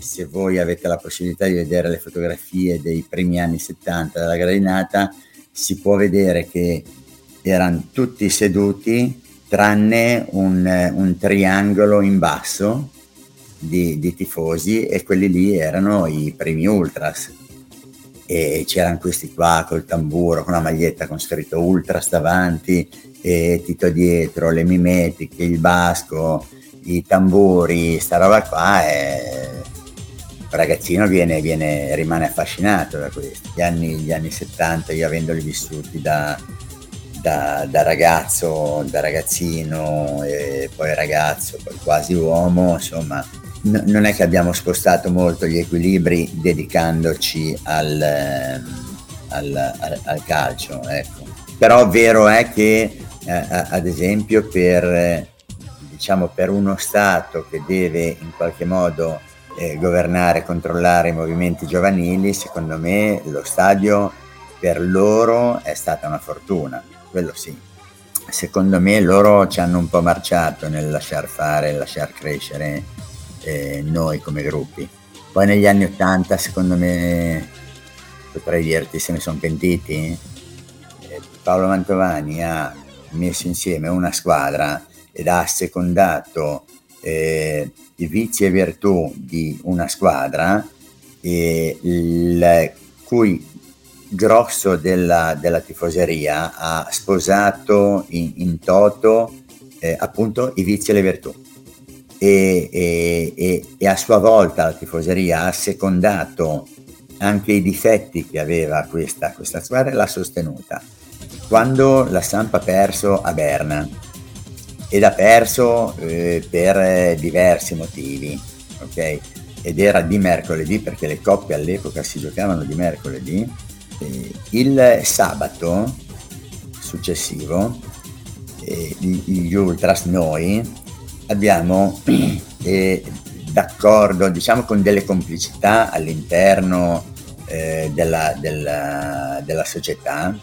se voi avete la possibilità di vedere le fotografie dei primi anni 70 della gradinata, si può vedere che erano tutti seduti tranne un, un triangolo in basso di, di, tifosi e quelli lì erano i primi ultras. E c'erano questi qua col tamburo con la maglietta con scritto ultras davanti e Tito dietro, le mimetiche, il basco, i tamburi, sta roba qua il ragazzino viene, viene, rimane affascinato da questo. Gli anni, gli anni 70 io avendoli vissuti da, da, da, ragazzo, da ragazzino e poi ragazzo, poi quasi uomo, insomma, n- non è che abbiamo spostato molto gli equilibri dedicandoci al, al, al, al calcio, ecco. Però vero è che, eh, ad esempio, per, diciamo, per uno Stato che deve in qualche modo eh, governare controllare i movimenti giovanili, secondo me lo stadio per loro è stata una fortuna quello sì. Secondo me loro ci hanno un po' marciato nel lasciar fare, lasciar crescere eh, noi come gruppi. Poi negli anni Ottanta, secondo me, potrei dirti se ne sono pentiti. Eh, Paolo Mantovani ha messo insieme una squadra ed ha secondato eh, vizi e virtù di una squadra eh, il cui grosso della, della tifoseria ha sposato in, in toto eh, appunto i vizi e le virtù. E, e, e, e, a sua volta la tifoseria ha secondato anche i difetti che aveva questa, questa squadra e l'ha sostenuta. Quando la Sampa ha perso a Berna ed ha perso eh, per diversi motivi, ok? Ed era di mercoledì perché le coppe all'epoca si giocavano di mercoledì, eh, il sabato successivo, eh, gli ultras noi abbiamo eh, d'accordo, diciamo con delle complicità all'interno eh, della, della, della, società,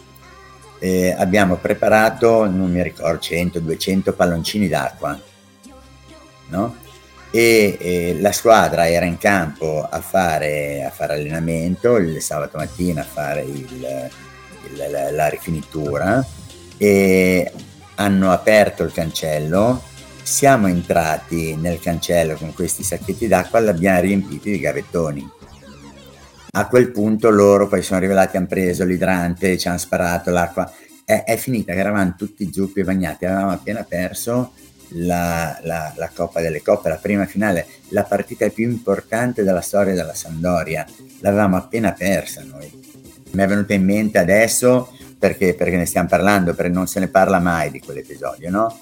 eh, abbiamo preparato, non mi ricordo, 100-200 palloncini d'acqua, no? e eh, la squadra era in campo a fare, a fare allenamento il sabato mattina a fare il, il, la, la rifinitura e hanno aperto il cancello siamo entrati nel cancello con questi sacchetti d'acqua l'abbiamo riempiti di gavettoni a quel punto loro poi sono arrivati hanno preso l'idrante ci hanno sparato l'acqua è, è finita che eravamo tutti zuppi e bagnati avevamo appena perso la, la, la, Coppa delle Coppe, la prima finale, la partita più importante della storia della Sandoria. L'avevamo appena persa noi. Mi è venuta in mente adesso perché, perché ne stiamo parlando, perché non se ne parla mai di quell'episodio, no?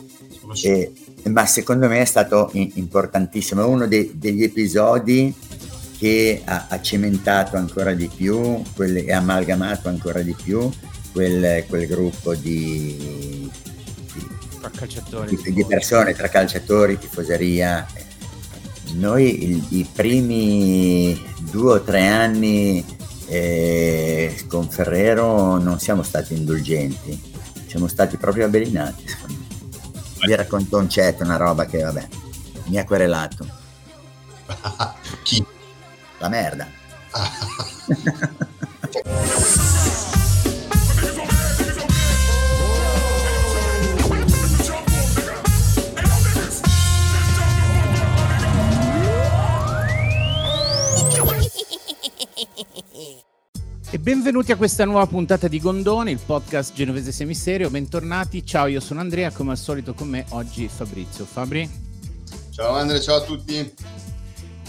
E, ma secondo me è stato importantissimo, è uno dei, degli episodi che ha, ha, cementato ancora di più e amalgamato ancora di più quel, quel gruppo di, tra calciatori di, di persone, tra calciatori, tifoseria. Noi il, i primi due o tre anni eh, con Ferrero non siamo stati indulgenti, siamo stati proprio avvelenati. Vi racconto un chat, una roba che vabbè, mi ha querelato. Chi? La merda. E benvenuti a questa nuova puntata di Gondone, il podcast genovese semiserio. Bentornati, ciao, io sono Andrea, come al solito con me oggi Fabrizio. Fabri? Ciao Andrea, ciao a tutti.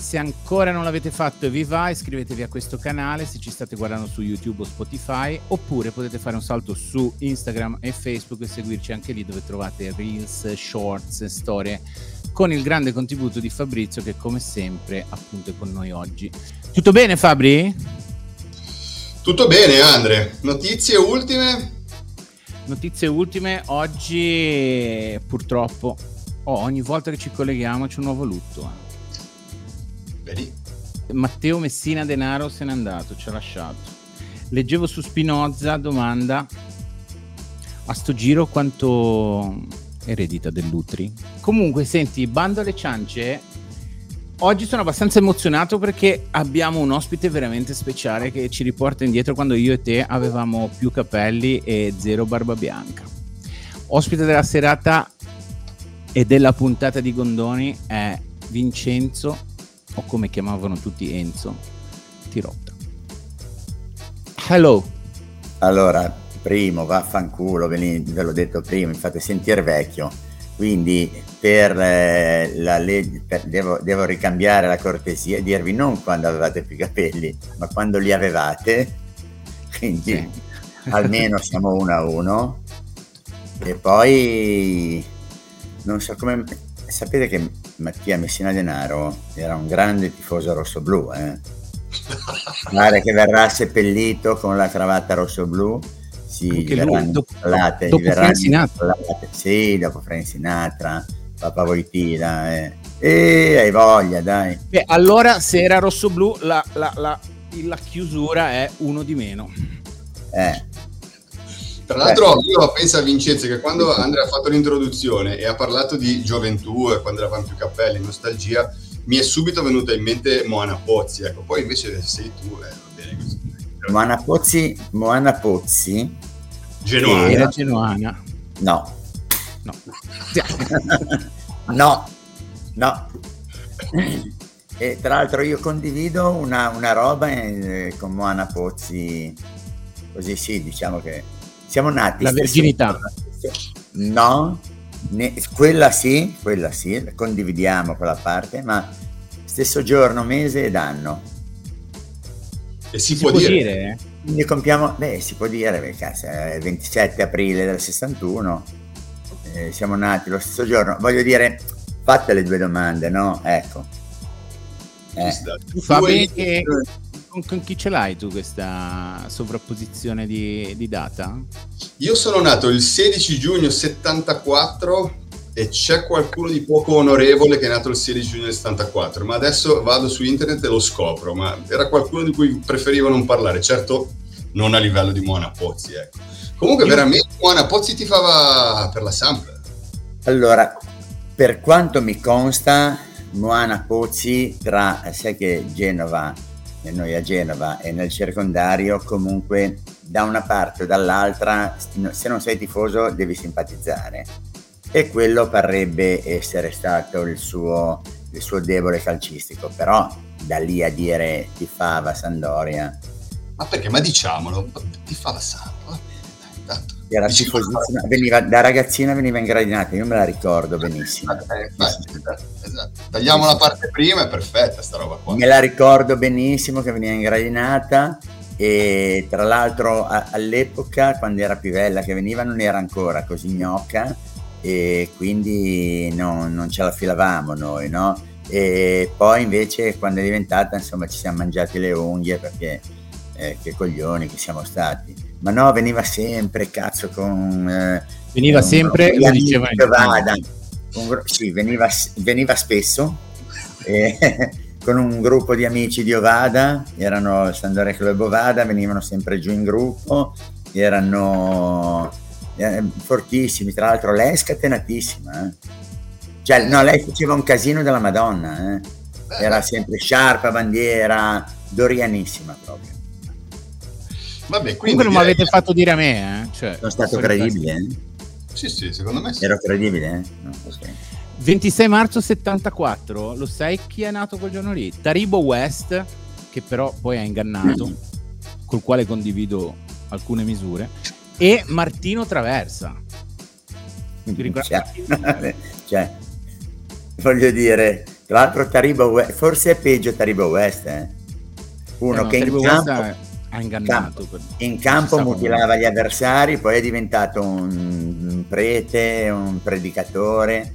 Se ancora non l'avete fatto e vi va, iscrivetevi a questo canale se ci state guardando su YouTube o Spotify, oppure potete fare un salto su Instagram e Facebook e seguirci anche lì dove trovate reels, shorts, storie con il grande contributo di Fabrizio che come sempre appunto è con noi oggi. Tutto bene Fabri? Tutto bene, Andre. Notizie ultime? Notizie ultime. Oggi purtroppo oh, ogni volta che ci colleghiamo c'è un nuovo lutto. Vedi? Matteo Messina Denaro se n'è andato, ci ha lasciato. Leggevo su Spinoza, domanda, a sto giro quanto eredita dell'Utri? Comunque, senti, bando alle ciance, Oggi sono abbastanza emozionato perché abbiamo un ospite veramente speciale che ci riporta indietro quando io e te avevamo più capelli e zero barba bianca. Ospite della serata e della puntata di Gondoni è Vincenzo, o come chiamavano tutti Enzo, Tirotta. Hello. Allora, primo, vaffanculo, ve, ve l'ho detto prima, mi fate sentire vecchio quindi per eh, la legge per, devo, devo, ricambiare la cortesia e dirvi non quando avevate più capelli, ma quando li avevate. Quindi sì. almeno siamo uno a uno. E poi non so come. Sapete che Mattia Messina Denaro era un grande tifoso rosso-blu, eh? Pare che verrà seppellito con la cravatta rosso-blu sì, Anche lui, dopo, installate, dopo Frank Sinatra. Sì, dopo Frank Sinatra, Papa Voitila, eh. E hai voglia, dai. Beh, allora se era rosso-blu la, la, la, la chiusura è uno di meno. Eh. Tra l'altro io penso a Vincenzo che quando Andrea ha fatto l'introduzione e ha parlato di gioventù e quando eravamo più cappelli, nostalgia, mi è subito venuta in mente Moana Pozzi, ecco, poi invece sei tu, eh, va bene così. Moana Pozzi, Moana Pozzi Genoana. Era Genoana. No. No. no. No. E tra l'altro io condivido una, una roba eh, con Moana Pozzi, così sì, diciamo che siamo nati... La verginità. No, ne, quella sì, quella sì, condividiamo quella parte, ma stesso giorno, mese ed anno. E si, si può, può dire, dire eh? Quindi compiamo, beh, si può dire, perché è il 27 aprile del 61, eh, siamo nati lo stesso giorno. Voglio dire, fatte le due domande, no? Ecco. Eh. Fabio, che, con, con, chi ce l'hai tu questa sovrapposizione di, di data? Io sono nato il 16 giugno 74 e c'è qualcuno di poco onorevole che è nato il 16 giugno del 74, ma adesso vado su internet e lo scopro, ma era qualcuno di cui preferivo non parlare, certo non a livello di Moana Pozzi, ecco. Comunque Io... veramente Moana Pozzi ti fava per la Sample. Allora, per quanto mi consta, Moana Pozzi tra, sai che Genova, noi a Genova e nel circondario comunque da una parte o dall'altra, se non sei tifoso devi simpatizzare e quello parrebbe essere stato il suo, il suo debole calcistico, però da lì a dire ti fava Sandoria. Ma perché? Ma diciamolo, ti fa Sampa, Era tifosissima, veniva, da ragazzina veniva ingradinata, io me la ricordo benissimo. Eh, esatto. Tagliamo la parte prima, è perfetta sta roba qua. Me la ricordo benissimo che veniva ingradinata e tra l'altro a, all'epoca quando era più bella che veniva non era ancora così gnocca e quindi no, non ce la filavamo noi, no? E poi invece quando è diventata, insomma, ci siamo mangiati le unghie perché eh, che coglioni che siamo stati. Ma no, veniva sempre, cazzo, con... Eh, veniva con, sempre, con lo diceva Vada. Un, sì, veniva, veniva spesso. Eh, con un gruppo di amici di Ovada, erano il Sandore Club Ovada, venivano sempre giù in gruppo, erano eh, fortissimi, tra l'altro lei è scatenatissima. Eh. Cioè, no, lei faceva un casino della Madonna, eh. era sempre sciarpa, bandiera, dorianissima proprio. Vabbè, quindi non mi avete che... fatto dire a me, eh? cioè, sono stato credibile. Eh? Sì, sì, secondo me sì. Ero credibile, eh? no, okay. 26 marzo 74, lo sai chi è nato quel giorno lì? Taribo West, che però poi ha ingannato, mm. col quale condivido alcune misure e Martino Traversa. Cioè, cioè, voglio dire, tra l'altro Taribo West, forse è peggio Taribo West, eh? Uno eh no, che in campo, ha ingannato. Campo, in campo mutilava gli avversari, poi è diventato un prete, un predicatore,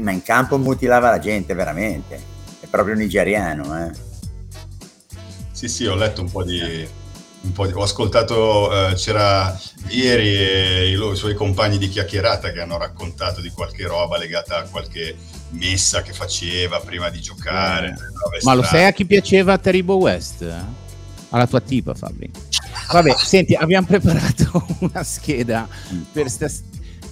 ma in campo mutilava la gente veramente, è proprio nigeriano. Eh? Sì, sì, ho letto un po' di ho ascoltato, eh, c'era ieri e i, i, suoi compagni di chiacchierata che hanno raccontato di qualche roba legata a qualche messa che faceva prima di giocare. Eh. Ma lo sai a chi piaceva Terrible West? Alla tua tipa, Fabri. Vabbè, senti, abbiamo preparato una scheda per, sta,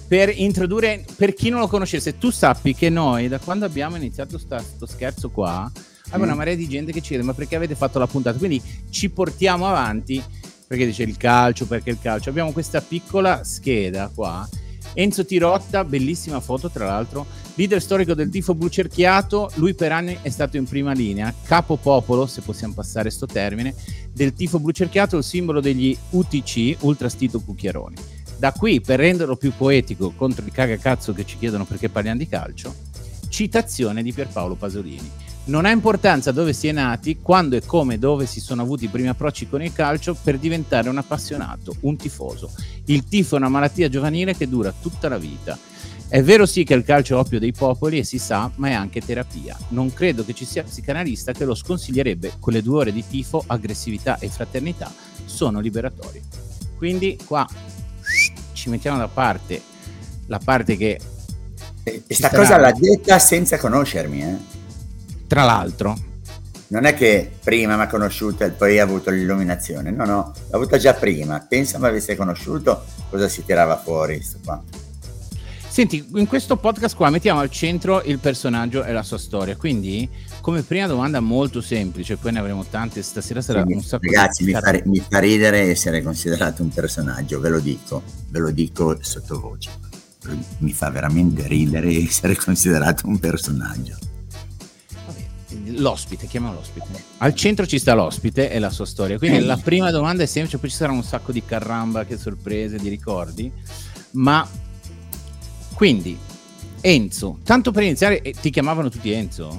per introdurre, per chi non lo conoscesse, tu sappi che noi da quando abbiamo iniziato questo scherzo qua, abbiamo mm. una marea di gente che ci chiede ma perché avete fatto la puntata? Quindi ci portiamo avanti perché dice il calcio, perché il calcio. Abbiamo questa piccola scheda qua. Enzo Tirotta, bellissima foto tra l'altro, leader storico del tifo blu cerchiato, lui per anni è stato in prima linea, capo popolo, se possiamo passare sto termine, del tifo blu cerchiato, il simbolo degli UTC, Ultrastito Cucchiaroni. Da qui, per renderlo più poetico contro il cagacazzo che ci chiedono perché parliamo di calcio, citazione di Pierpaolo Pasolini. Non ha importanza dove si è nati, quando e come dove si sono avuti i primi approcci con il calcio per diventare un appassionato, un tifoso. Il tifo è una malattia giovanile che dura tutta la vita. È vero sì che il calcio è oppio dei popoli e si sa, ma è anche terapia. Non credo che ci sia psicanalista che lo sconsiglierebbe. Quelle due ore di tifo, aggressività e fraternità sono liberatorie. Quindi qua ci mettiamo da parte la parte che... Questa cosa l'ha detta senza conoscermi, eh? tra l'altro. Non è che prima mi ha conosciuto e poi ha avuto l'illuminazione, no, no, l'ha avuta già prima. Pensa mi avesse conosciuto, cosa si tirava fuori qua. Senti, in questo podcast qua mettiamo al centro il personaggio e la sua storia, quindi come prima domanda molto semplice, poi ne avremo tante, stasera sarà sì, un sacco Ragazzi, mi, fa, mi fa ridere essere considerato un personaggio, ve lo dico, ve lo dico sottovoce. Mi fa veramente ridere essere considerato un personaggio l'ospite, chiamiamo l'ospite. Al centro ci sta l'ospite e la sua storia. Quindi la prima domanda è semplice, poi ci sarà un sacco di caramba, che sorprese, di ricordi. Ma quindi, Enzo, tanto per iniziare, eh, ti chiamavano tutti Enzo?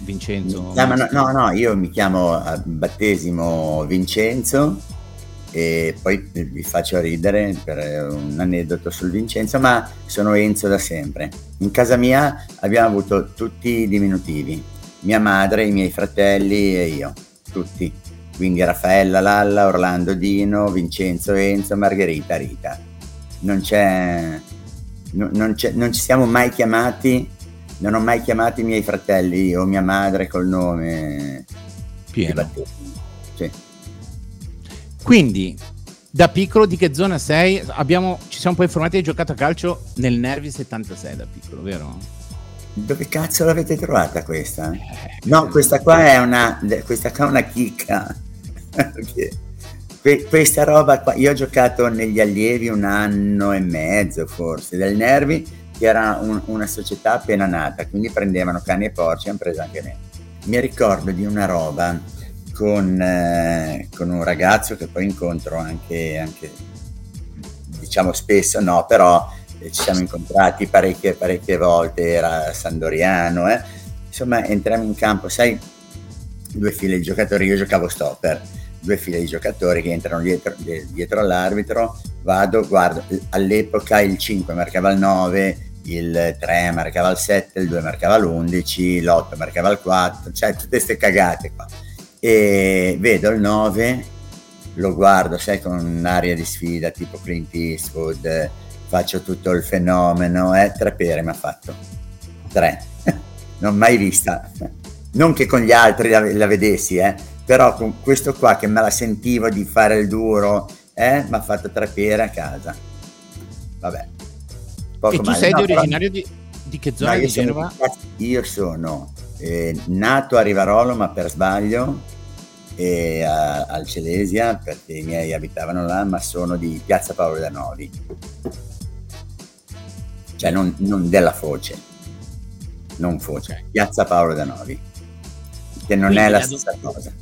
Vincenzo? Chiamano, no, no, io mi chiamo a battesimo Vincenzo e poi vi faccio ridere per un aneddoto sul Vincenzo, ma sono Enzo da sempre. In casa mia abbiamo avuto tutti i diminutivi, mia madre, i miei fratelli e io, tutti. Quindi Raffaella Lalla, Orlando Dino, Vincenzo Enzo, Margherita Rita. Non c'è, no, non, c'è, non ci siamo mai chiamati, non ho mai chiamato i miei fratelli o mia madre col nome pieno. Sì. Quindi, da piccolo di che zona sei? Abbiamo, ci siamo poi informati hai giocato a calcio nel Nervi 76 da piccolo, vero? Dove cazzo l'avete trovata questa? No, questa qua è una, questa qua è una chicca. questa roba qua, io ho giocato negli allievi un anno e mezzo forse, del Nervi, che era un, una società appena nata, quindi prendevano cani e porci, hanno preso anche me. Mi ricordo di una roba con, eh, con un ragazzo che poi incontro anche, anche diciamo spesso, no, però ci siamo incontrati parecchie, parecchie volte, era Sandoriano, eh. insomma entriamo in campo, sai, due file di giocatori, io giocavo stopper, due file di giocatori che entrano dietro, dietro all'arbitro, vado, guardo, all'epoca il 5 marcava il 9, il 3 marcava il 7, il 2 marcava l'11, l'8 marcava il 4, cioè tutte queste cagate qua. E vedo il 9, lo guardo, sai, con un'aria di sfida tipo Clint Eastwood, faccio tutto il fenomeno, eh, tre pere mi ha fatto, tre, non mai vista, non che con gli altri la, la vedessi, eh, però con questo qua che me la sentivo di fare il duro, eh, mi ha fatto tre pere a casa, vabbè. Poco e tu male. sei no, originario però, di, di, che zona no, di Genova? Sono, io sono eh, nato a Rivarolo ma per sbaglio e a, al Celesia perché i miei abitavano là ma sono di Piazza Paolo da Novi cioè non, non della Foce, non Foce, okay. Piazza Paolo da Novi, che non quindi è la stessa do... cosa.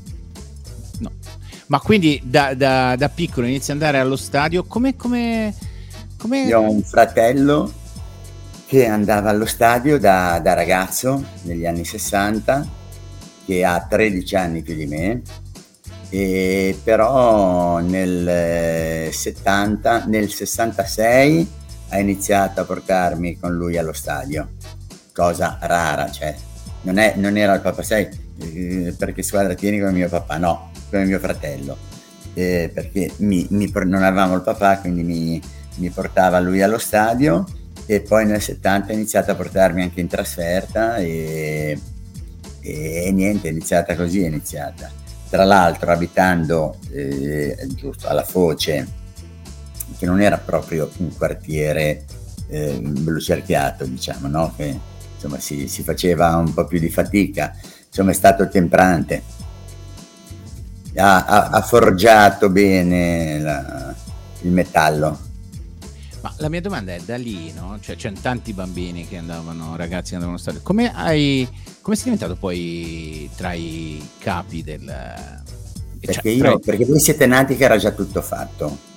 Ma quindi da, da, da, piccolo inizi ad andare allo stadio, come, come, come... Io ho un fratello che andava allo stadio da, da ragazzo negli anni 60, che ha 13 anni più di me, e però nel 70, nel 66 ha iniziato a portarmi con lui allo stadio, cosa rara, cioè non, è, non era il papà, sai eh, perché squadra tieni come mio papà, no, come mio fratello, eh, perché mi, mi, non avevamo il papà, quindi mi, mi portava lui allo stadio e poi nel 70 ha iniziato a portarmi anche in trasferta e, e niente, è iniziata così, è iniziata. Tra l'altro abitando eh, giusto alla Foce, che non era proprio un quartiere eh, blu cerchiato, diciamo, no? che insomma si, si, faceva un po' più di fatica, insomma è stato temprante, ha, ha, ha forgiato bene la, il metallo. Ma la mia domanda è da lì, no? Cioè, c'erano tanti bambini che andavano, ragazzi che andavano a stare. Come hai. Come sei diventato poi tra i capi del. Perché, cioè, io, i... perché voi siete nati che era già tutto fatto.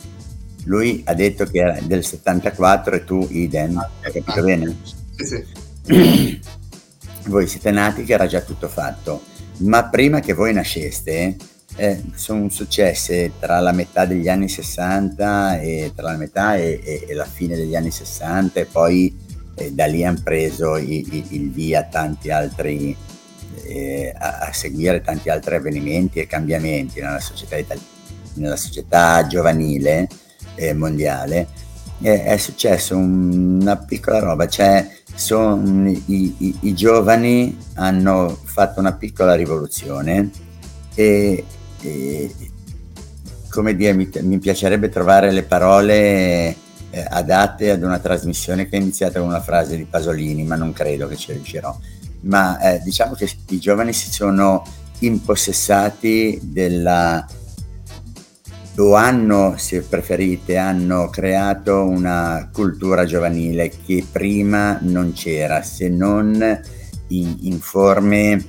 Lui ha detto che era del 74 e tu idem, hai capito ah, bene? Sì, sì. voi siete nati che era già tutto fatto, ma prima che voi nasceste eh, sono successe tra la metà degli anni 60 e tra la metà e, e, e la fine degli anni 60 e poi eh, da lì hanno preso il, il, il via tanti altri eh, a, a, seguire tanti altri avvenimenti e cambiamenti nella società, itali- nella società giovanile eh, mondiale. È successo un, una piccola roba cioè son, i, i, i giovani hanno fatto una piccola rivoluzione e e, come dire, mi, mi, piacerebbe trovare le parole eh, adatte ad una trasmissione che è iniziata con una frase di Pasolini, ma non credo che ci riuscirò. Ma eh, diciamo che i giovani si sono impossessati della o hanno, se preferite, hanno creato una cultura giovanile che prima non c'era, se non in, in forme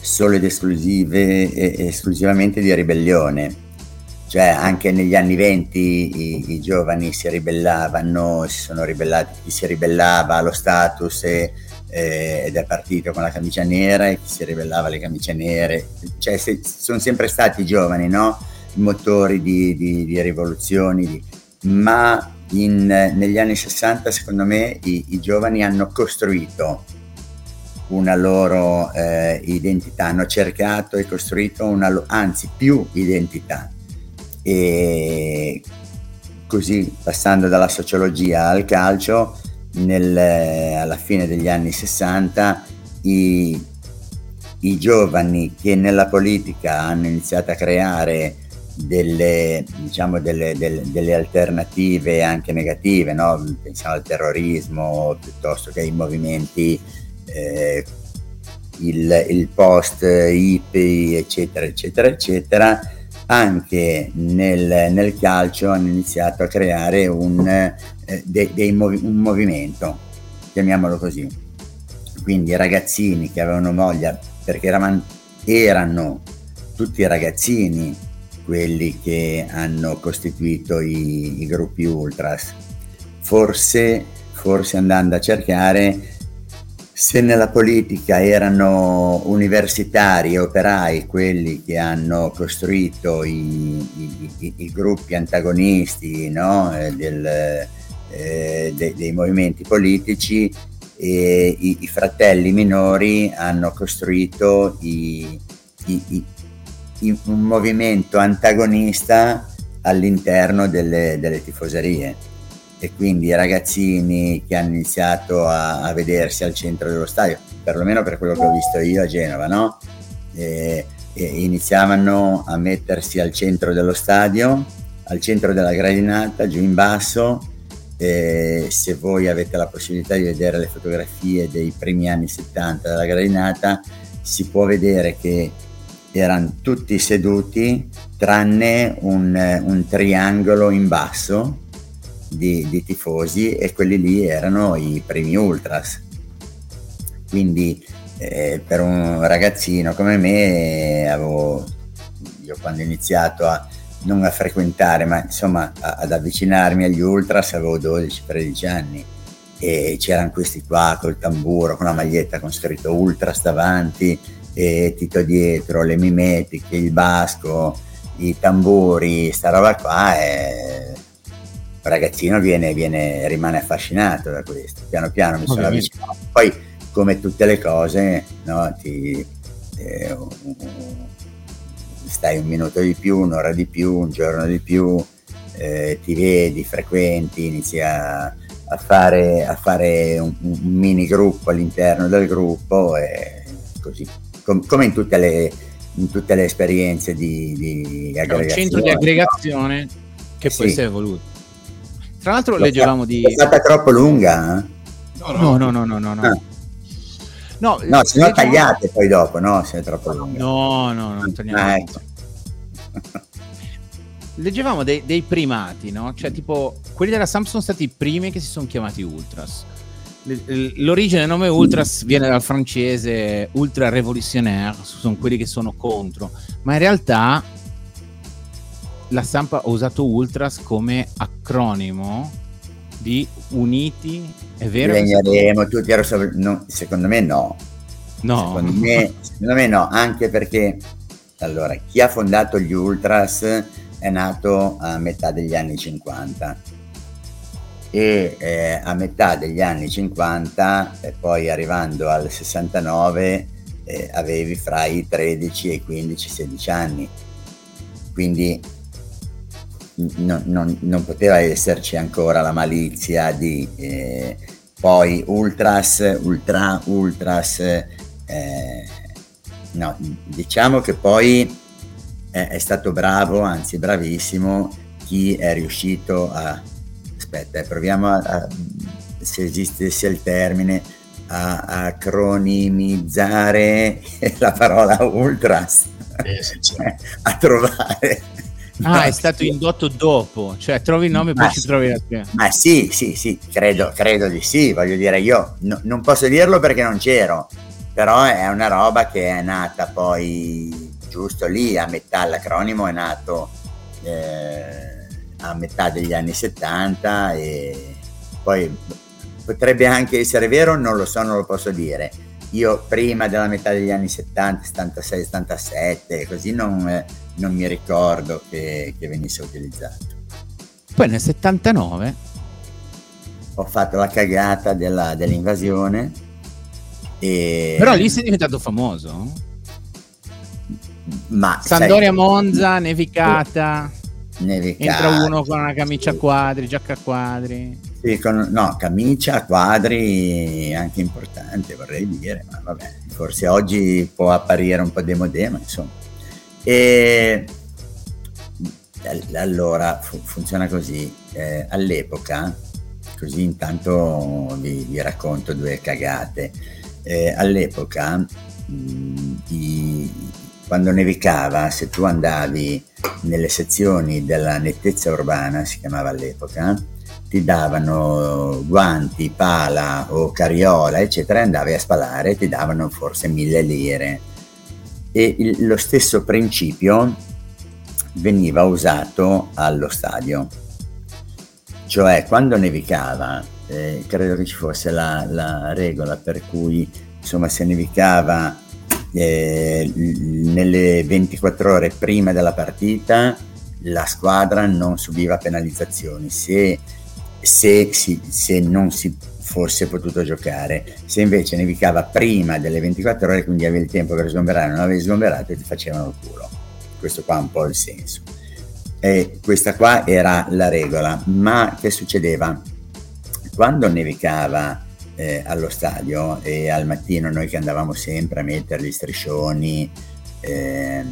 solo ed esclusive, esclusivamente di ribellione. Cioè anche negli anni venti i, giovani si ribellavano, si sono ribellati, chi si ribellava allo status e, eh, ed è partito con la camicia nera e chi si ribellava alle camicie nere. Cioè se, sono sempre stati giovani, no? Motori di, di, di rivoluzioni, ma in, negli anni 60 secondo me i, i giovani hanno costruito una loro eh, identità, hanno cercato e costruito una, anzi più identità. E così passando dalla sociologia al calcio, nel, alla fine degli anni 60 i, i giovani che nella politica hanno iniziato a creare delle, diciamo, delle, delle, delle alternative anche negative, no? pensiamo al terrorismo piuttosto che ai movimenti eh, il, il, post IP, eccetera, eccetera, eccetera, anche nel, nel calcio hanno iniziato a creare un, eh, de, de un movimento, chiamiamolo così. Quindi ragazzini che avevano voglia, perché eravamo, erano tutti ragazzini quelli che hanno costituito i, i gruppi ultras. Forse, forse andando a cercare se nella politica erano universitari e operai quelli che hanno costruito i, i, i, i gruppi antagonisti no? Eh, del, eh, de, dei movimenti politici, e i, fratelli minori hanno costruito un movimento antagonista all'interno delle, delle tifoserie e quindi i ragazzini che hanno iniziato a, a, vedersi al centro dello stadio, perlomeno per quello che ho visto io a Genova, no? e, e iniziavano a mettersi al centro dello stadio, al centro della gradinata, giù in basso. Se voi avete la possibilità di vedere le fotografie dei primi anni 70 della gradinata, si può vedere che erano tutti seduti tranne un, un triangolo in basso di, di, tifosi e quelli lì erano i primi ultras. Quindi eh, per un ragazzino come me avevo, io quando ho iniziato a non a frequentare ma insomma a, ad avvicinarmi agli ultras avevo 12-13 anni e c'erano questi qua col tamburo con la maglietta con scritto ultras davanti e Tito dietro, le mimetiche, il basco, i tamburi, sta roba qua e ragazzino viene, viene, rimane affascinato da questo. Piano piano mi sono avvicinato. Poi, come tutte le cose, no, ti, eh, stai un minuto di più, un'ora di più, un giorno di più, eh, ti vedi, frequenti, inizi a, a fare, a fare un, un, mini gruppo all'interno del gruppo e così. Com, come in tutte le, in tutte le esperienze di, di aggregazione. È un centro di aggregazione che poi sì. si è evoluto Tra l'altro leggevamo di... È stata troppo lunga? Eh? No, no, no, no, no. no. Ah. No, no se no tagliate poi dopo, no? Se è troppo lunga. No, no, no, tagliamo. Ah, ecco. Leggevamo dei, dei, primati, no? Cioè, tipo, quelli della Samsung sono stati i primi che si sono chiamati Ultras. L'origine del nome Ultras viene dal francese Ultra Révolutionnaire, sono quelli che sono contro, ma in realtà la stampa ha usato Ultras come acronimo di Uniti, è vero? Regneremo tutti, no, secondo me no. No. Secondo me, secondo me no, anche perché allora, chi ha fondato gli Ultras è nato a metà degli anni 50 e eh, a metà degli anni 50 e poi arrivando al 69 eh, avevi fra i 13 e i 15 16 anni. Quindi non, non, non, poteva esserci ancora la malizia di eh, poi ultras ultra ultras eh, no diciamo che poi è, è stato bravo, anzi bravissimo, chi è riuscito a... Aspetta, proviamo a, a se esistesse il termine, a acronimizzare la parola ultras, eh, sì, a trovare. Ah, è stato indotto dopo, cioè trovi il nome e poi ci trovi la. Ma sì, sì, sì, credo, credo di sì, voglio dire, io no, non posso dirlo perché non c'ero, però è una roba che è nata poi giusto lì a metà, l'acronimo è nato eh, a metà degli anni 70 e poi potrebbe anche essere vero, non lo so, non lo posso dire. Io prima della metà degli anni 70, 76, 77, così non, non mi ricordo che, che venisse utilizzato. Poi nel 79 ho fatto la cagata della, dell'invasione. E... Però lì sei diventato famoso. Ma Sandoria sai, Monza, nevicata. Nevicata. Entra uno con una camicia a quadri, giacca a quadri. Sì, con, no, camicia a quadri anche importante, vorrei dire, ma vabbè, forse oggi può apparire un po' demodè, ma insomma. E allora fu, funziona così. Eh, all'epoca, così intanto vi, vi racconto due cagate. Eh, all'epoca mh, i, quando nevicava, se tu andavi nelle sezioni della nettezza urbana, si chiamava all'epoca, ti davano guanti, pala o carriola, eccetera, andavi a spalare e ti davano forse mille lire. E il, lo stesso principio veniva usato allo stadio. Cioè, quando nevicava, eh, credo che ci fosse la, la regola per cui, insomma, se nevicava eh, nelle 24 ore prima della partita la squadra non subiva penalizzazioni se, se, si, se non si fosse potuto giocare. Se invece nevicava prima delle 24 ore, quindi avevi il tempo per sgomberare, non avevi sgomberato e ti facevano il culo. Questo qua è un po' il senso. E questa qua era la regola. Ma che succedeva? Quando nevicava eh, allo stadio e al mattino noi che andavamo sempre a mettere gli striscioni eh,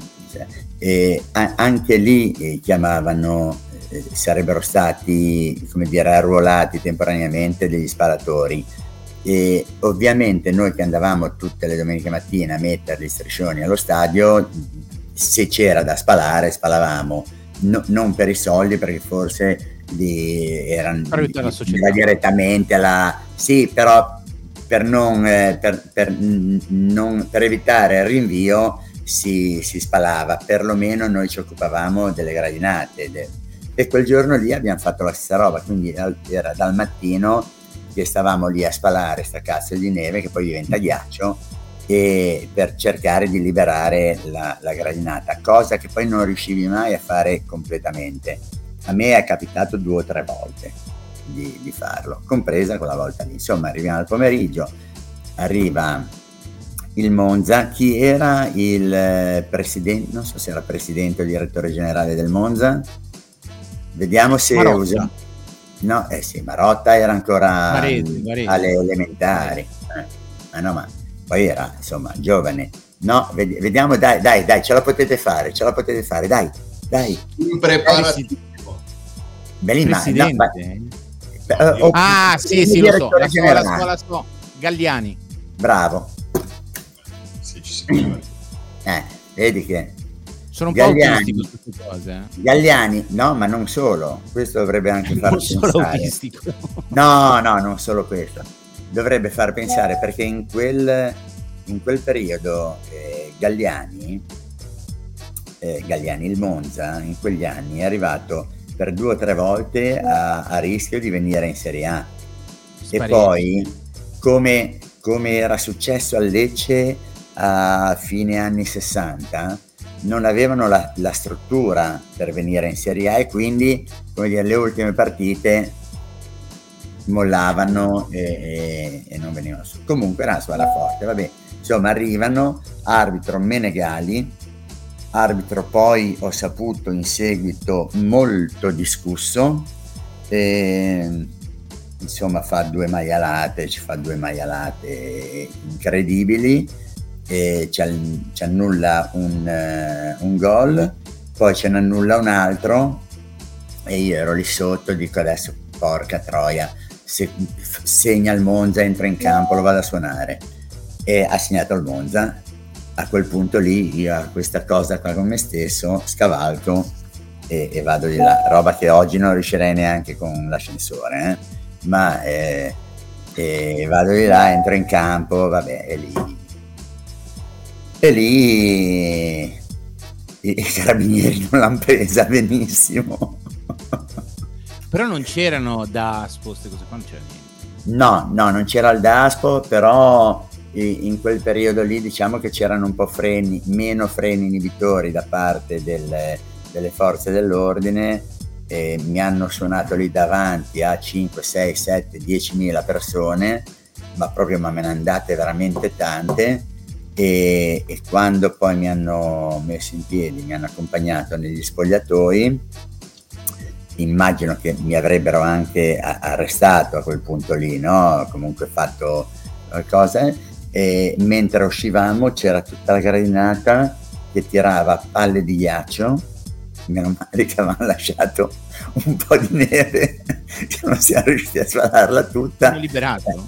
e a- anche lì eh, chiamavano eh, sarebbero stati come dire arruolati temporaneamente degli sparatori e ovviamente noi che andavamo tutte le domeniche mattina a mettere gli striscioni allo stadio se c'era da spalare spalavamo. No, non per i soldi perché forse di, erano di, direttamente alla... Sì, però per, non, eh, per, per, non, per evitare il rinvio si, si, spalava, perlomeno noi ci occupavamo delle gradinate. De, e quel giorno lì abbiamo fatto la stessa roba, quindi era dal mattino che stavamo lì a spalare sta cazzo di neve che poi diventa ghiaccio e per cercare di liberare la, la gradinata, cosa che poi non riuscivi mai a fare completamente a me è capitato due o tre volte di, di farlo, compresa quella volta lì. Insomma, arriviamo al pomeriggio, arriva il Monza, chi era il eh, presidente, non so se era presidente o direttore generale del Monza, vediamo se Marotta. usa. No, eh sì, Marotta era ancora Maresi, Maresi. alle elementari, eh. ma no, ma poi era insomma giovane. No, vediamo, dai, dai, dai, ce la potete fare, ce la potete fare, dai, dai. In Bellissima, no, ma, Beh, oh, ah, sì, sì, lo so. La so, la so, la so. Galliani. Bravo. Sì, ci si Eh, vedi che sono un Galliani, po' queste cose. Eh. Galliani, no, ma non solo. Questo dovrebbe anche far pensare. No, no, non solo questo. Dovrebbe far pensare perché in quel, in quel periodo eh, Galliani, eh, Galliani, il Monza, in quegli anni è arrivato per due o tre volte a, a rischio di venire in Serie A. Sparito. E poi, come, come era successo a Lecce a fine anni 60, non avevano la, la, struttura per venire in Serie A e quindi come dire, le ultime partite mollavano e, e, e non venivano su. Comunque era una squadra forte, vabbè. Insomma, arrivano, arbitro Menegali, arbitro poi ho saputo in seguito molto discusso, e, insomma fa due maialate, ci fa due maialate incredibili. E ci, annulla un, uh, un gol, poi ce ne annulla un altro. E io ero lì sotto dico adesso porca troia, se, segna il Monza, entra in campo, lo vado a suonare. E ha segnato il Monza. A quel punto lì io a questa cosa qua con me stesso scavalco e, e, vado di là, roba che oggi non riuscirei neanche con l'ascensore, eh? ma eh, vado di là, entro in campo, vabbè, e lì e lì i carabinieri non l'hanno presa benissimo. Però non c'erano DASPO, queste cose qua non c'era niente. No, no, non c'era il DASPO, però in quel periodo lì diciamo che c'erano un po' freni, meno freni inibitori da parte delle, delle forze dell'ordine e mi hanno suonato lì davanti a 5, 6, 7, 10 mila persone, ma proprio ma me ne andate veramente tante e, e, quando poi mi hanno messo in piedi, mi hanno accompagnato negli spogliatoi, immagino che mi avrebbero anche arrestato a quel punto lì, no? comunque fatto qualcosa, e mentre uscivamo c'era tutta la gradinata che tirava palle di ghiaccio, meno male che avevano lasciato un po' di neve, che non siamo riusciti a svalarla tutta. Hanno liberato?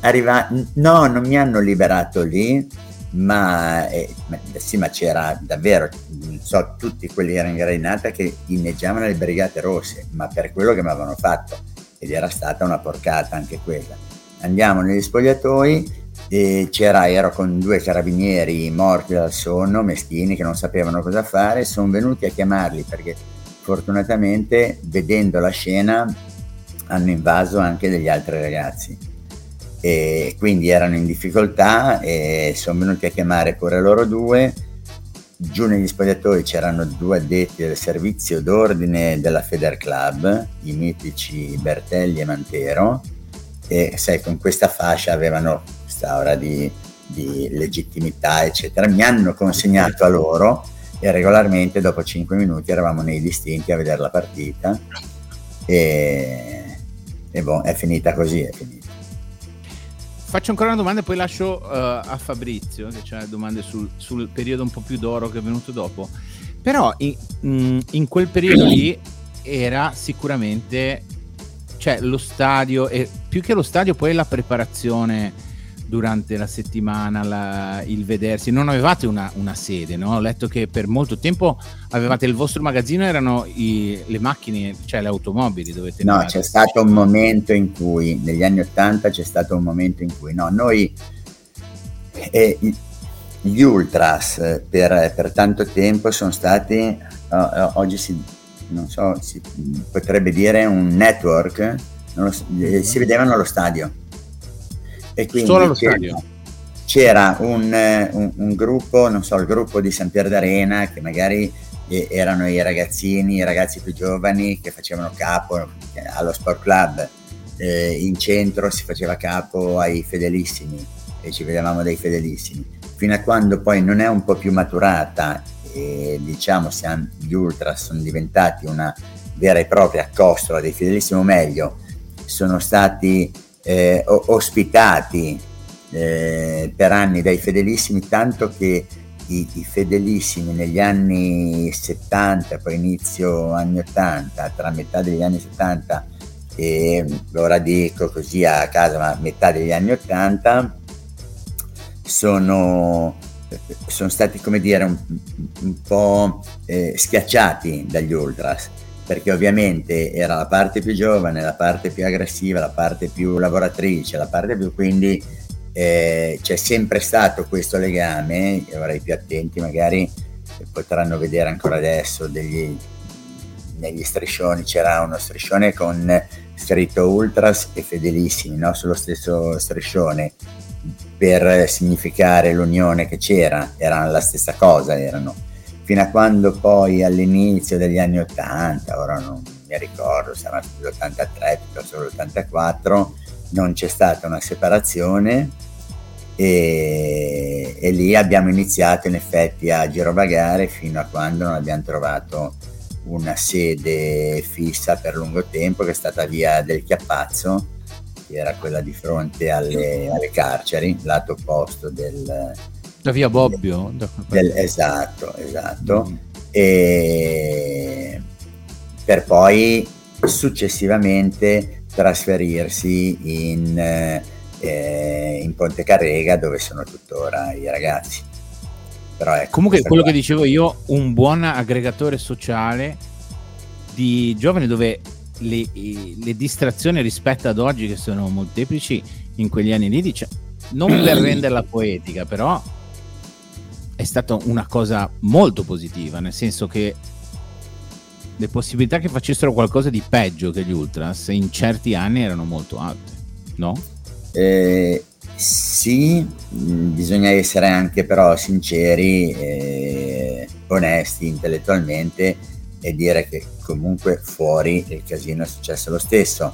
Arriva... No, non mi hanno liberato lì, ma, eh, ma, sì, ma c'era davvero, so, tutti quelli erano in gradinata che inneggiavano le brigate rosse, ma per quello che mi avevano fatto, ed era stata una porcata anche quella. Andiamo negli spogliatoi e c'era, ero con due carabinieri morti dal sonno, meschini, che non sapevano cosa fare, sono venuti a chiamarli perché fortunatamente vedendo la scena hanno invaso anche degli altri ragazzi. E quindi erano in difficoltà e sono venuti a chiamare pure loro due. Giù negli spogliatoi c'erano due addetti del servizio d'ordine della Feder Club, i mitici Bertelli e Mantero, e sai, con questa fascia avevano questa aura di, di legittimità, eccetera. Mi hanno consegnato a loro e regolarmente dopo 5 minuti eravamo nei distinti a vedere la partita e, e boh, è finita così, è finita faccio ancora una domanda e poi lascio uh, a Fabrizio, che c'ha domande sul, sul, periodo un po' più d'oro che è venuto dopo. Però in, mm, in quel periodo lì era sicuramente, cioè lo stadio, e più che lo stadio poi la preparazione durante la settimana, la, il vedersi. Non avevate una, una, sede, no? Ho letto che per molto tempo avevate il vostro magazzino, erano i, le macchine, cioè le automobili dove No, c'è stato un momento in cui, negli anni Ottanta c'è stato un momento in cui, no, noi... Eh, gli ultras eh, per, per, tanto tempo sono stati, uh, oggi si, non so, si potrebbe dire un network, so, eh, si vedevano allo stadio e quindi Solo allo c'era, stadio. C'era un, un, un, gruppo, non so, il gruppo di San Pier d'Arena che magari eh, erano i ragazzini, i ragazzi più giovani che facevano capo eh, allo sport club. Eh, in centro si faceva capo ai fedelissimi e ci vedevamo dei fedelissimi. Fino a quando poi non è un po' più maturata e diciamo siamo, gli ultra sono diventati una vera e propria costola dei fedelissimi, o meglio, sono stati eh, ospitati eh, per anni dai fedelissimi, tanto che i, i, fedelissimi negli anni 70, poi inizio anni 80, tra metà degli anni 70 e ora dico così a casa, ma metà degli anni Ottanta sono, sono stati come dire un, un po' eh, schiacciati dagli ultras perché ovviamente era la parte più giovane, la parte più aggressiva, la parte più lavoratrice, la parte più quindi eh, c'è sempre stato questo legame, ora i più attenti magari potranno vedere ancora adesso degli, negli striscioni, c'era uno striscione con scritto Ultras e Fedelissimi no? sullo stesso striscione per significare l'unione che c'era, erano la stessa cosa, erano fino a quando poi all'inizio degli anni 80, ora non mi ricordo, sarà l'83 piuttosto l'84, non c'è stata una separazione e, e, lì abbiamo iniziato in effetti a girovagare fino a quando non abbiamo trovato una sede fissa per lungo tempo che è stata via del Chiappazzo che era quella di fronte alle, alle carceri, lato opposto del, la via Bobbio? Del, esatto, esatto. Mm. E per poi successivamente trasferirsi in, eh, in Ponte Carrega dove sono tuttora i ragazzi. Però ecco, Comunque quello qua. che dicevo io, un buon aggregatore sociale di giovani dove le, le, distrazioni rispetto ad oggi che sono molteplici in quegli anni lì, dice, non per renderla poetica, però è stata una cosa molto positiva, nel senso che le possibilità che facessero qualcosa di peggio che gli Ultras in certi anni erano molto alte, no? Eh, sì, bisogna essere anche però sinceri e onesti intellettualmente e dire che comunque fuori il casino è successo lo stesso,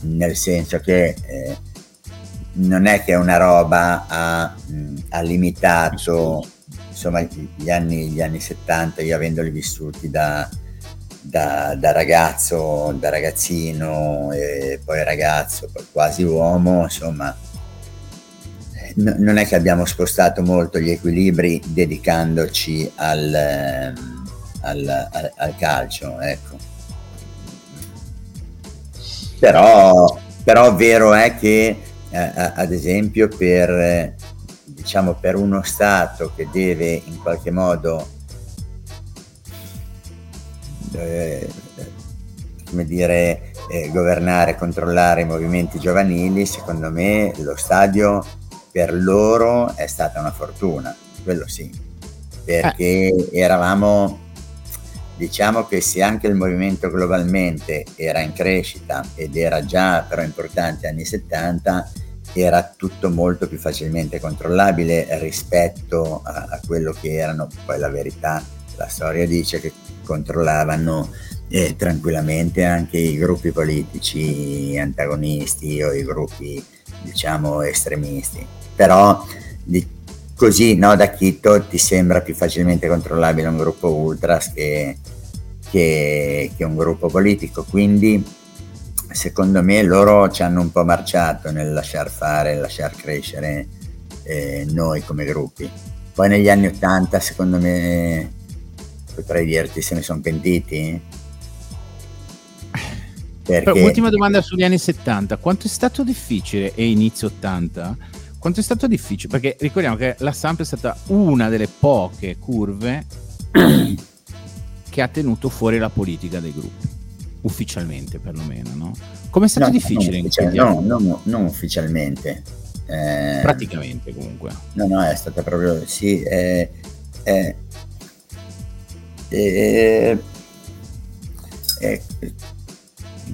nel senso che eh, non è che una roba ha, ha limitato insomma gli anni, gli anni 70 io avendoli vissuti da, da, da, ragazzo, da ragazzino e poi ragazzo, poi quasi uomo, insomma n- non è che abbiamo spostato molto gli equilibri dedicandoci al, al, al, al calcio, ecco. Però, però vero è che eh, ad esempio per diciamo, per uno Stato che deve in qualche modo eh, come dire, eh, governare, controllare i movimenti giovanili, secondo me lo stadio per loro è stata una fortuna, quello sì, perché eh. eravamo, diciamo che se anche il movimento globalmente era in crescita ed era già però importante anni 70, era tutto molto più facilmente controllabile rispetto a, a quello che erano poi la verità. La storia dice che controllavano eh, tranquillamente anche i gruppi politici antagonisti o i gruppi diciamo estremisti. Però di, così no, da Chitto ti sembra più facilmente controllabile un gruppo ultras che, che, che un gruppo politico. Quindi secondo me loro ci hanno un po' marciato nel lasciar fare, lasciar crescere eh, noi come gruppi. Poi negli anni Ottanta, secondo me, potrei dirti se ne sono pentiti. Perché... Però, ultima domanda sugli anni 70, quanto è stato difficile, e inizio 80, quanto è stato difficile? Perché ricordiamo che la Samp è stata una delle poche curve che ha tenuto fuori la politica dei gruppi ufficialmente perlomeno, no? Come è stato no, difficile in quegli no, no, no, non ufficialmente. Eh, Praticamente comunque. No, no, è stata proprio, sì, eh, eh, eh,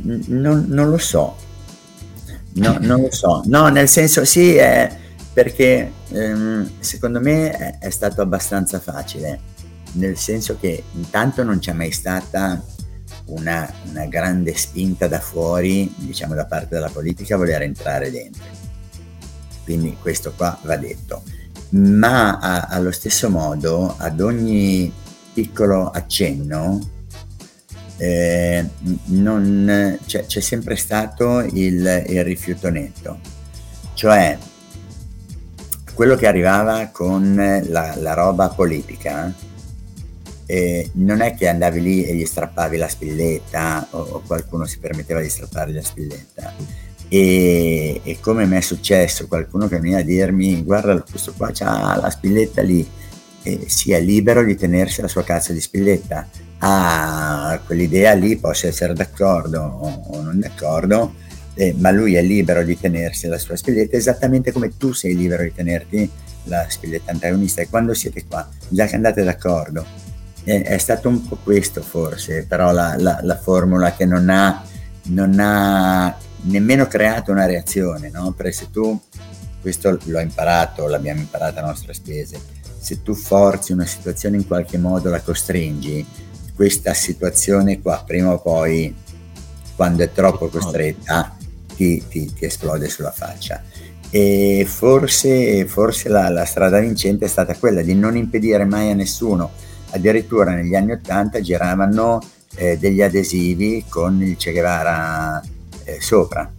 non, non, lo so, no, non lo so, no, nel senso sì, perché ehm, secondo me è, è stato abbastanza facile, nel senso che intanto non c'è mai stata una, una, grande spinta da fuori, diciamo da parte della politica, voler entrare dentro. Quindi questo qua va detto. Ma a, allo stesso modo, ad ogni piccolo accenno, eh, non, c'è, c'è, sempre stato il, il rifiuto netto. Cioè, quello che arrivava con la, la roba politica eh, non è che andavi lì e gli strappavi la spilletta o, o qualcuno si permetteva di strappargli la spilletta. E, e, come mi è successo, qualcuno che veniva a dirmi guarda questo qua c'ha la spilletta lì, e sia libero di tenersi la sua cazzo di spilletta. Ah, quell'idea lì posso essere d'accordo o, o non d'accordo, eh, ma lui è libero di tenersi la sua spilletta esattamente come tu sei libero di tenerti la spilletta antagonista. E quando siete qua, già che andate d'accordo, è, è stato un po' questo forse, però la, la, la formula che non ha, non ha, nemmeno creato una reazione, no? Perché se tu, questo l'ho imparato, l'abbiamo imparato a nostre spese, se tu forzi una situazione in qualche modo, la costringi, questa situazione qua prima o poi, quando è troppo costretta, ti, ti, ti esplode sulla faccia. E forse, forse la, la strada vincente è stata quella di non impedire mai a nessuno addirittura negli anni Ottanta giravano eh, degli adesivi con il Che Guevara eh, sopra.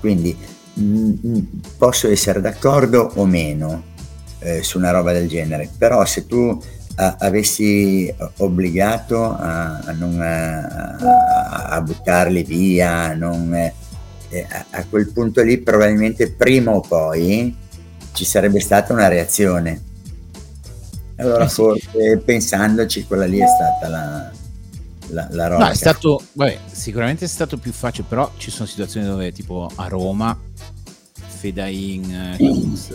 Quindi mh, mm, mm, posso essere d'accordo o meno eh, su una roba del genere, però se tu a, avessi obbligato a, a, non, a buttarli via, non, eh, a quel punto lì probabilmente prima o poi ci sarebbe stata una reazione allora eh sì. forse pensandoci quella lì è stata la, la, la roba. No, è stato, vabbè, sicuramente è stato più facile, però ci sono situazioni dove tipo a Roma, Fedain, Kings,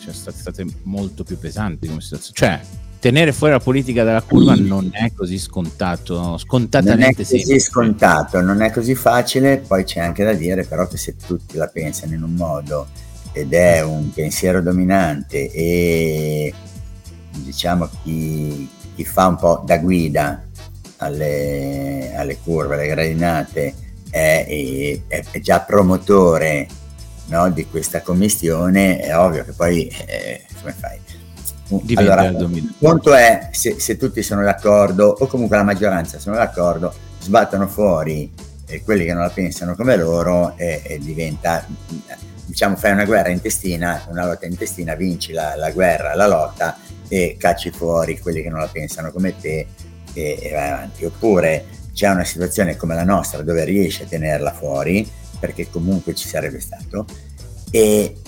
cioè, state state molto più pesanti come situazione. Cioè, tenere fuori la politica dalla curva non è così scontato, scontatamente non è così scontato, non è così facile, poi c'è anche da dire però che se tutti la pensano in un modo ed è un pensiero dominante e diciamo chi, chi fa un po' da guida alle, alle curve, alle gradinate, è, è, è già promotore no, di questa commissione, è ovvio che poi eh, come fai? Diventa allora, il punto è se, se, tutti sono d'accordo o comunque la maggioranza sono d'accordo, sbattono fuori eh, quelli che non la pensano come loro e, e, diventa, diciamo, fai una guerra intestina, una lotta intestina, vinci la, la guerra, la lotta e cacci fuori quelli che non la pensano come te e, e vai avanti. Oppure c'è una situazione come la nostra dove riesci a tenerla fuori, perché comunque ci sarebbe stato, e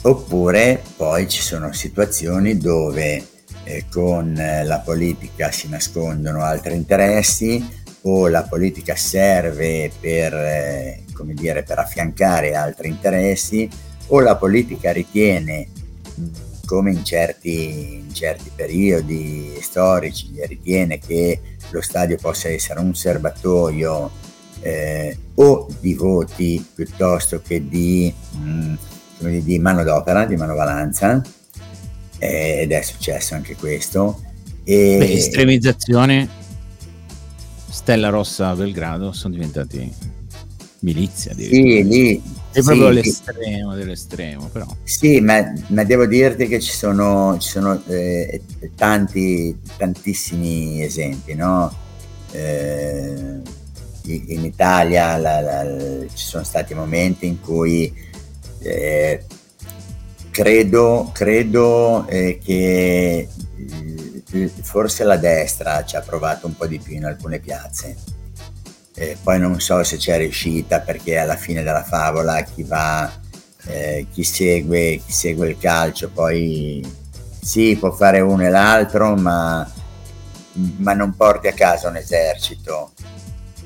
oppure poi ci sono situazioni dove eh, con la politica si nascondono altri interessi o la politica serve per, eh, come dire, per affiancare altri interessi o la politica ritiene come in certi, in certi periodi storici ritiene che lo stadio possa essere un serbatoio eh, o di voti piuttosto che di, mh, mm, di manodopera, di manovalanza, eh, ed è successo anche questo. E... Beh, estremizzazione, Stella Rossa Belgrado sono diventati milizia. Sì, lì, è proprio sì, l'estremo dell'estremo, però. Sì, ma, ma devo dirti che ci sono, ci sono eh, tanti, tantissimi esempi, no? Eh, in Italia la, la, ci sono stati momenti in cui eh, credo, credo eh, che eh, forse la destra ci ha provato un po' di più in alcune piazze eh, poi non so se c'è riuscita perché alla fine della favola chi va, eh, chi, segue, chi segue il calcio poi sì può fare uno e l'altro ma, ma non porti a casa un esercito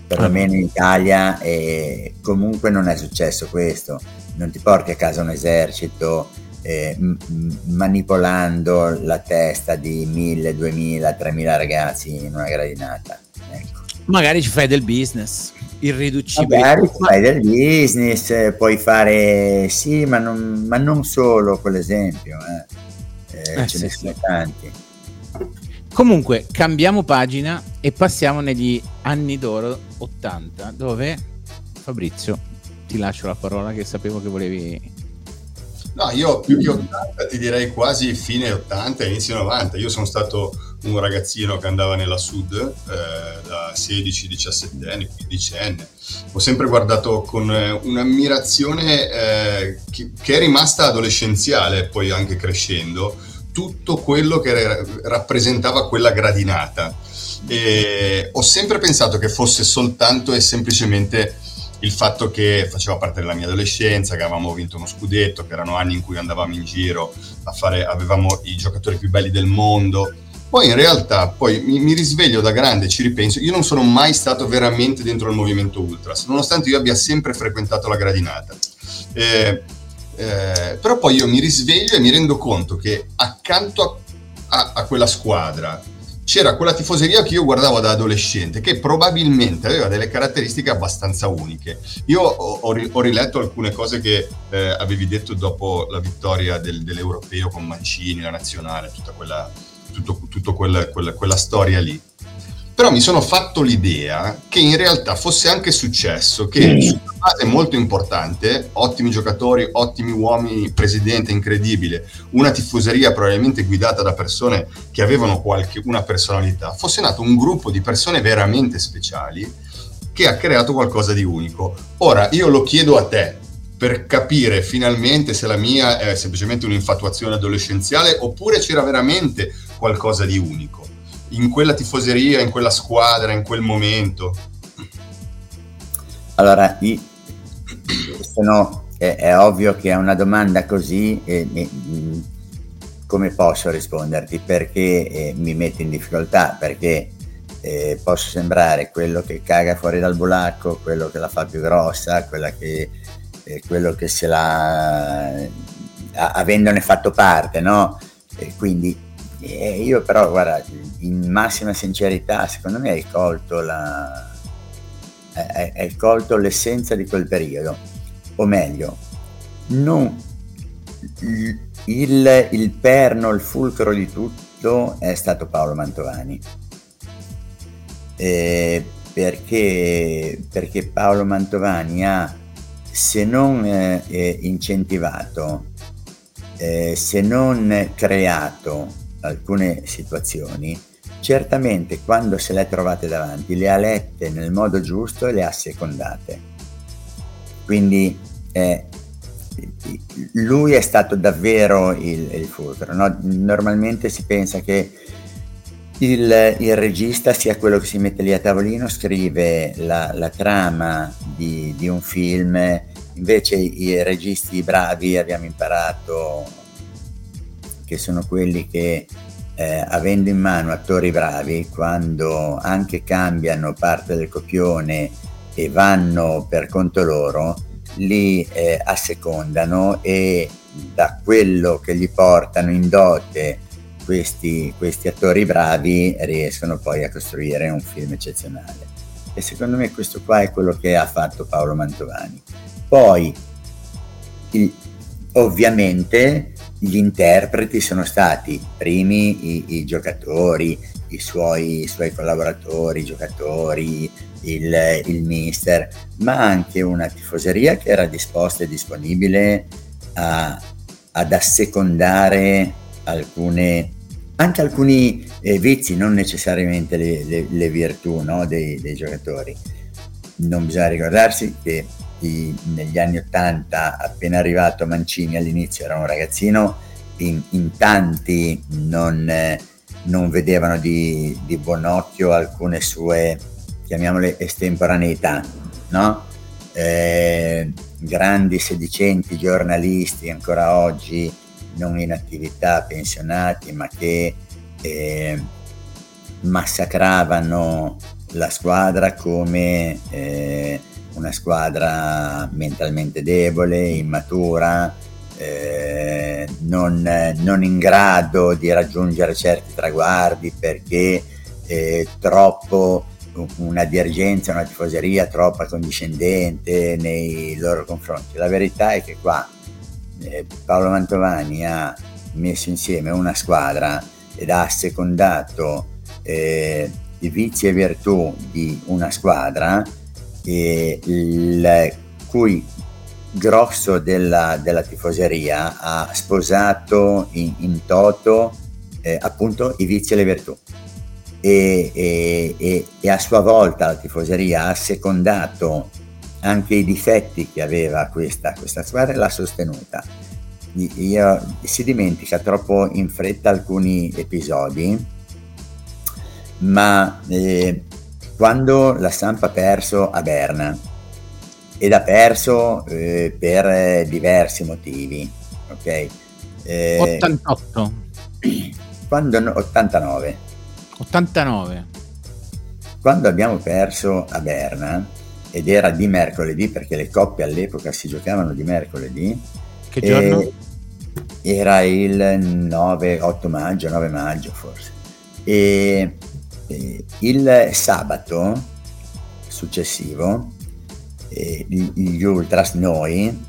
perlomeno in Italia e comunque non è successo questo. Non ti porti a casa un esercito eh, m- manipolando la testa di 1000, 2000, 3000 ragazzi in una gradinata Magari ci fai del business irriducibile. Magari fai del business, puoi fare sì, ma non, ma non solo quell'esempio, eh. Eh, eh, ce sì, ne sono sì. tanti. Comunque, cambiamo pagina e passiamo negli anni d'oro 80, dove Fabrizio, ti lascio la parola che sapevo che volevi No, io più che 80 ti direi quasi fine 80, inizio 90. Io sono stato un ragazzino che andava nella Sud eh, da 16, 17 anni, 15 anni. Ho sempre guardato con eh, un'ammirazione eh, che, che, è rimasta adolescenziale, poi anche crescendo, tutto quello che rappresentava quella gradinata. E ho sempre pensato che fosse soltanto e semplicemente il fatto che faceva parte della mia adolescenza, che avevamo vinto uno scudetto, che erano anni in cui andavamo in giro a fare, avevamo i giocatori più belli del mondo. Poi in realtà, poi mi, mi risveglio da grande, ci ripenso, io non sono mai stato veramente dentro il movimento Ultras, nonostante io abbia sempre frequentato la gradinata. Eh, eh, però poi io mi risveglio e mi rendo conto che accanto a, a, a quella squadra c'era quella tifoseria che io guardavo da adolescente, che probabilmente aveva delle caratteristiche abbastanza uniche. Io ho, ho riletto alcune cose che eh, avevi detto dopo la vittoria del, dell'Europeo con Mancini, la nazionale, tutta quella, tutto, tutto quella, quella, quella storia lì però mi sono fatto l'idea che in realtà fosse anche successo che mm. su una base molto importante, ottimi giocatori, ottimi uomini, presidente incredibile, una tifoseria probabilmente guidata da persone che avevano qualche, una personalità, fosse nato un gruppo di persone veramente speciali che ha creato qualcosa di unico. Ora, io lo chiedo a te, per capire finalmente se la mia è semplicemente un'infatuazione adolescenziale oppure c'era veramente qualcosa di unico in quella tifoseria, in quella squadra, in quel momento? Allora, io, se no, è, è, ovvio che a una domanda così eh, come posso risponderti? Perché eh, mi metto in difficoltà? Perché eh, posso sembrare quello che caga fuori dal bulacco, quello che la fa più grossa, che, eh, quello che se la... avendone fatto parte, no? quindi e io però, guarda, in massima sincerità, secondo me hai colto, la, hai, hai colto l'essenza di quel periodo, o meglio, non, il, il perno, il fulcro di tutto è stato Paolo Mantovani. Eh, perché, perché, Paolo Mantovani ha, se non eh, incentivato, eh, se non creato alcune situazioni, certamente quando se le ha trovate davanti le ha lette nel modo giusto e le ha secondate. Quindi eh, lui è stato davvero il, il fulcro. No? Normalmente si pensa che il, il, regista sia quello che si mette lì a tavolino, scrive la, la trama di, di, un film, invece i registi bravi abbiamo imparato che sono quelli che eh, avendo in mano attori bravi, quando anche cambiano parte del copione e vanno per conto loro, li eh, assecondano e da quello che gli portano in dote questi, questi attori bravi riescono poi a costruire un film eccezionale. E secondo me questo qua è quello che ha fatto Paolo Mantovani. Poi, il, ovviamente, gli interpreti sono stati primi i, i giocatori, i suoi, i suoi, collaboratori, i giocatori, il, il, mister, ma anche una tifoseria che era disposta e disponibile a, ad assecondare alcune, anche alcuni eh, vizi, non necessariamente le, le, le virtù no, dei, dei giocatori. Non bisogna ricordarsi che i, negli anni Ottanta, appena arrivato Mancini all'inizio era un ragazzino, in, in tanti non, non vedevano di, di, buon occhio alcune sue, chiamiamole, estemporaneità, no? Eh, grandi sedicenti giornalisti ancora oggi non in attività, pensionati, ma che eh, massacravano la squadra come eh, una squadra mentalmente debole, immatura, eh, non, non, in grado di raggiungere certi traguardi perché eh, troppo una dirigenza, una tifoseria troppo accondiscendente nei loro confronti. La verità è che qua eh, Paolo Mantovani ha messo insieme una squadra ed ha secondato eh, i vizi e virtù di una squadra il cui grosso della, della, tifoseria ha sposato in, in toto eh, appunto i vizi e le virtù e, e, e, e, a sua volta la tifoseria ha secondato anche i difetti che aveva questa, questa squadra e l'ha sostenuta. io, si dimentica troppo in fretta alcuni episodi, ma eh, quando la stampa ha perso a Berna, ed ha perso eh, per diversi motivi, ok? Eh, 88. Quando, 89. 89. Quando abbiamo perso a Berna, ed era di mercoledì perché le coppie all'epoca si giocavano di mercoledì. Che giorno? Era il 9, 8 maggio, 9 maggio forse. E, e il sabato successivo, eh, gli Ultras, noi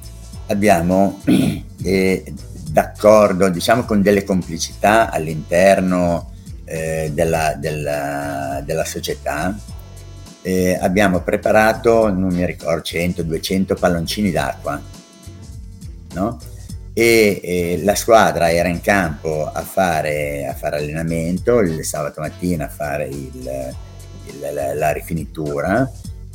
abbiamo eh, d'accordo, diciamo con delle complicità all'interno eh, della, della, della società, eh, abbiamo preparato, non mi ricordo, 100-200 palloncini d'acqua, no? E, la squadra era in campo a fare, a fare allenamento il sabato mattina a fare il, il, la, la rifinitura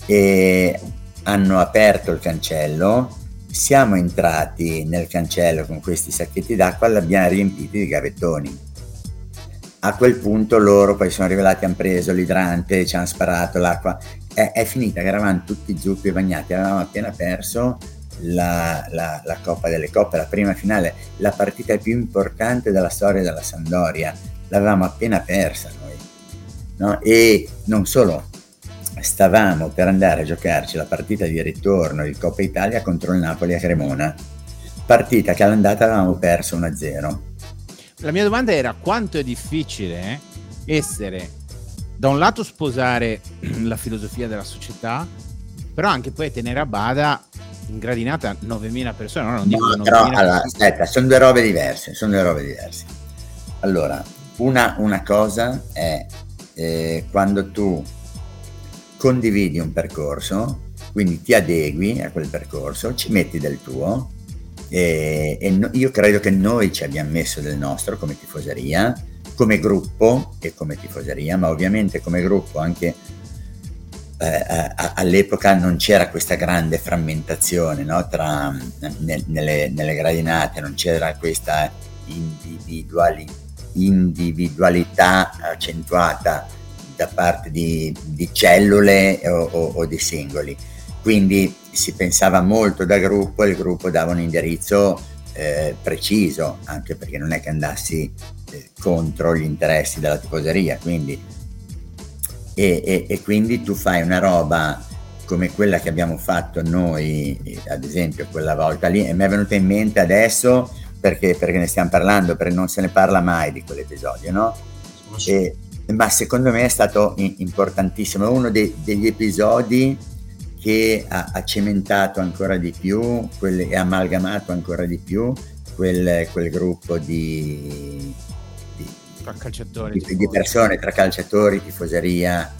e hanno aperto il cancello siamo entrati nel cancello con questi sacchetti d'acqua e li abbiamo riempiti di gavettoni a quel punto loro poi sono rivelati, hanno preso l'idrante, ci hanno sparato l'acqua. È, è finita eravamo tutti zuppi bagnati, avevamo appena perso la, la, la, Coppa delle Coppe, la prima finale, la partita più importante della storia della Sandoria. L'avevamo appena persa noi. No? E non solo, stavamo per andare a giocarci la partita di ritorno di Coppa Italia contro il Napoli a Cremona. Partita che all'andata avevamo perso 1-0 la mia domanda era quanto è difficile essere da un lato sposare la filosofia della società, però anche poi tenere a bada in gradinata 9.000 persone. No, non dico no, però, allora, aspetta, sono due robe diverse, sono due robe diverse. Allora, una, una cosa è eh, quando tu condividi un percorso, quindi ti adegui a quel percorso, ci metti del tuo, e, e no, io credo che noi ci abbiamo messo del nostro come tifoseria, come gruppo e come tifoseria, ma ovviamente come gruppo anche eh, all'epoca non c'era questa grande frammentazione no? tra, ne, nelle, nelle, gradinate, non c'era questa individuali, individualità accentuata da parte di, di cellule o, o, o di singoli quindi si pensava molto da gruppo e il gruppo dava un indirizzo eh, preciso, anche perché non è che andassi eh, contro gli interessi della tifoseria, quindi, e, e, e, quindi tu fai una roba come quella che abbiamo fatto noi, ad esempio quella volta lì, e mi è venuta in mente adesso perché, perché ne stiamo parlando, perché non se ne parla mai di quell'episodio, no? E, ma secondo me è stato importantissimo, è uno dei, degli episodi che ha, ha cementato ancora di più e amalgamato ancora di più quel, quel gruppo di, di, calciatori, di, di, persone tra calciatori, tifoseria.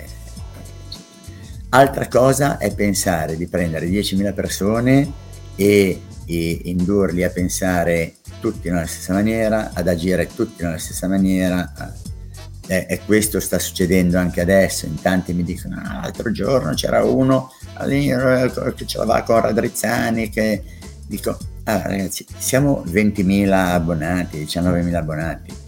Altra cosa è pensare di prendere 10.000 persone e, e indurli a pensare tutti nella stessa maniera, ad agire tutti nella stessa maniera, e, e questo sta succedendo anche adesso. In tanti mi dicono: ah, l'altro giorno c'era uno che ce l'aveva con Radrizzani. Che dico: ah, ragazzi, siamo 20.000 abbonati, 19.000 abbonati.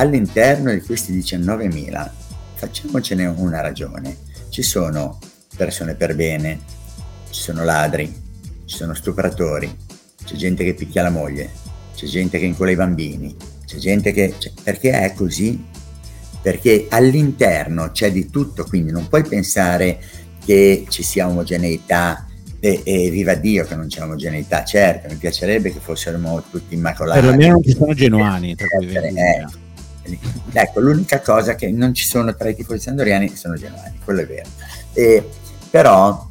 All'interno di questi 19.000, facciamocene una ragione. Ci sono persone per bene, ci sono ladri, ci sono stupratori, c'è gente che picchia la moglie, c'è gente che incola i bambini, c'è gente che... Cioè, perché è così? perché all'interno c'è di tutto, quindi non puoi pensare che ci sia omogeneità e, e, viva Dio che non c'è omogeneità, certo, mi piacerebbe che fossimo tutti immacolati. Perlomeno non ci sono genuani tra cui eh, Ecco, l'unica cosa che non ci sono tra i tifosi sandoriani sono genuani, quello è vero. Eh, però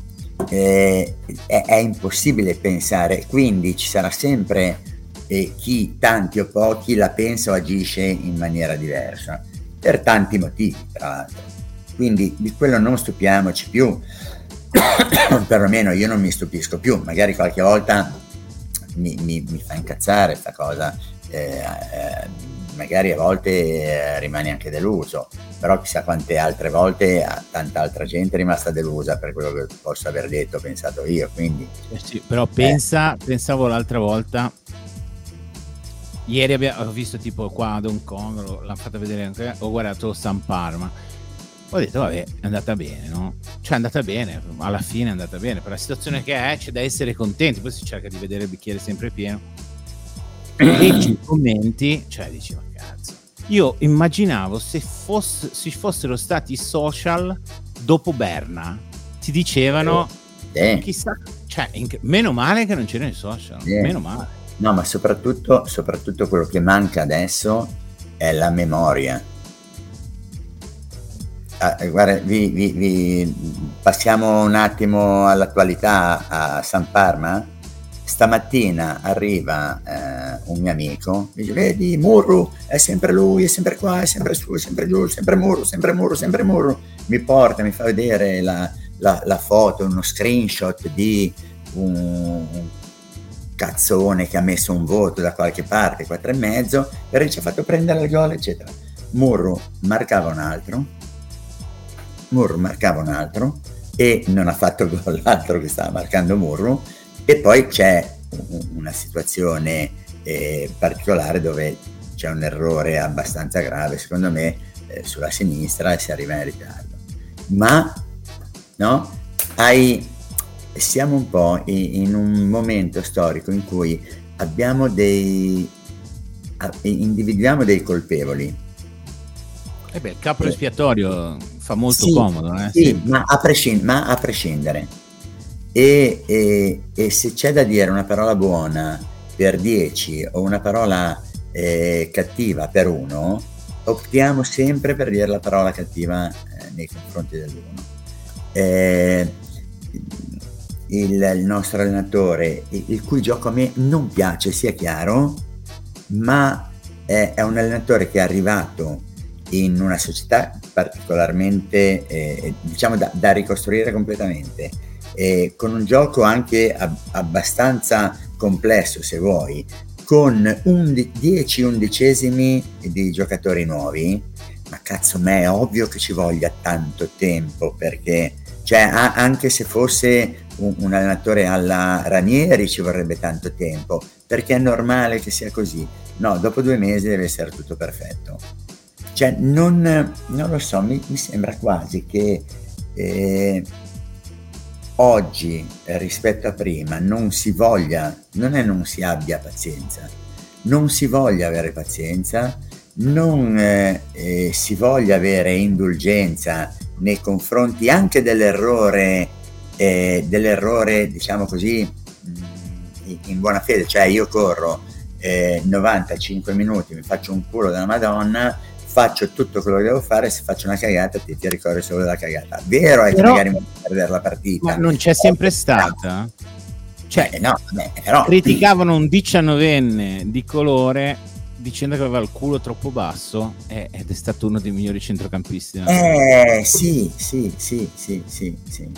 eh, è, è, impossibile pensare, quindi ci sarà sempre eh, chi, tanti o pochi, la pensa o agisce in maniera diversa per tanti motivi, tra l'altro. Quindi di quello non stupiamoci più, perlomeno io non mi stupisco più, magari qualche volta mi, mi, mi fa incazzare questa cosa, eh, eh, magari a volte eh, rimani anche deluso, però chissà quante altre volte tanta altra gente è rimasta delusa per quello che posso aver detto, pensato io. Quindi, eh sì, però pensa, pensavo l'altra volta ieri abbiamo, ho visto tipo qua ad Hong Kong, l'hanno fatta vedere anche, ho guardato San Parma. Ho detto, vabbè, è andata bene, no? Cioè, è andata bene, alla fine è andata bene. Per la situazione che è, c'è da essere contenti. Poi si cerca di vedere il bicchiere sempre pieno. Leggi i commenti, cioè, dici, ma. Io immaginavo se fosse, se fossero stati social dopo Berna, ti dicevano, eh. chissà, cioè, in, meno male che non c'erano i social, eh. meno male. No, ma soprattutto, soprattutto quello che manca adesso è la memoria. Ah, eh, guarda, vi, vi, vi, passiamo un attimo all'attualità a San Parma. Stamattina arriva eh, un mio amico, dice, vedi, Murru, è sempre lui, è sempre qua, è sempre su, è sempre giù, sempre Murru, sempre Murru, sempre Murru. Mi porta, mi fa vedere la, la, la foto, uno screenshot di un, cazzone che ha messo un voto da qualche parte, quattro e mezzo, perché ci ha fatto prendere il gol, eccetera. Murro marcava un altro, Murro marcava un altro e non ha fatto gol l'altro che stava marcando Murro e poi c'è una situazione eh, particolare dove c'è un errore abbastanza grave secondo me eh, sulla sinistra e si arriva in ritardo ma no hai siamo un po' in un momento storico in cui abbiamo dei individuiamo dei colpevoli. Eh beh, il capo eh. espiatorio fa molto sì, comodo, eh? sì, sì. Ma, a prescind- ma, a prescindere. E, e, e, se c'è da dire una parola buona per 10 o una parola eh, cattiva per uno, optiamo sempre per dire la parola cattiva eh, nei confronti dell'uno. Eh, il, il nostro allenatore, il cui gioco a me non piace, sia chiaro, ma è, è un allenatore che è arrivato in una società particolarmente, eh, diciamo, da, da, ricostruire completamente, eh, con un gioco anche ab- abbastanza complesso, se vuoi, con 10 undicesimi di giocatori nuovi, ma cazzo me è ovvio che ci voglia tanto tempo perché cioè, a- anche se fosse un, un, allenatore alla Ranieri ci vorrebbe tanto tempo, perché è normale che sia così. No, dopo due mesi deve essere tutto perfetto. Cioè, non, non lo so, mi, mi, sembra quasi che eh, oggi rispetto a prima non si voglia, non è non si abbia pazienza, non si voglia avere pazienza, non eh, eh, si voglia avere indulgenza nei confronti anche dell'errore, eh, dell'errore diciamo così, mm, in buona fede, cioè io corro eh, 95 minuti, mi faccio un culo della Madonna, faccio tutto quello che devo fare, se faccio una cagata ti, ti ricordi solo della cagata. Vero è però, che magari mi perdere la partita. Ma non c'è sempre stata? Cioè, eh, no, vabbè, però... criticavano un diciannovenne di colore dicendo che aveva il culo troppo basso eh, ed è stato uno dei migliori centrocampisti. Eh sì, sì, sì, sì, sì, sì.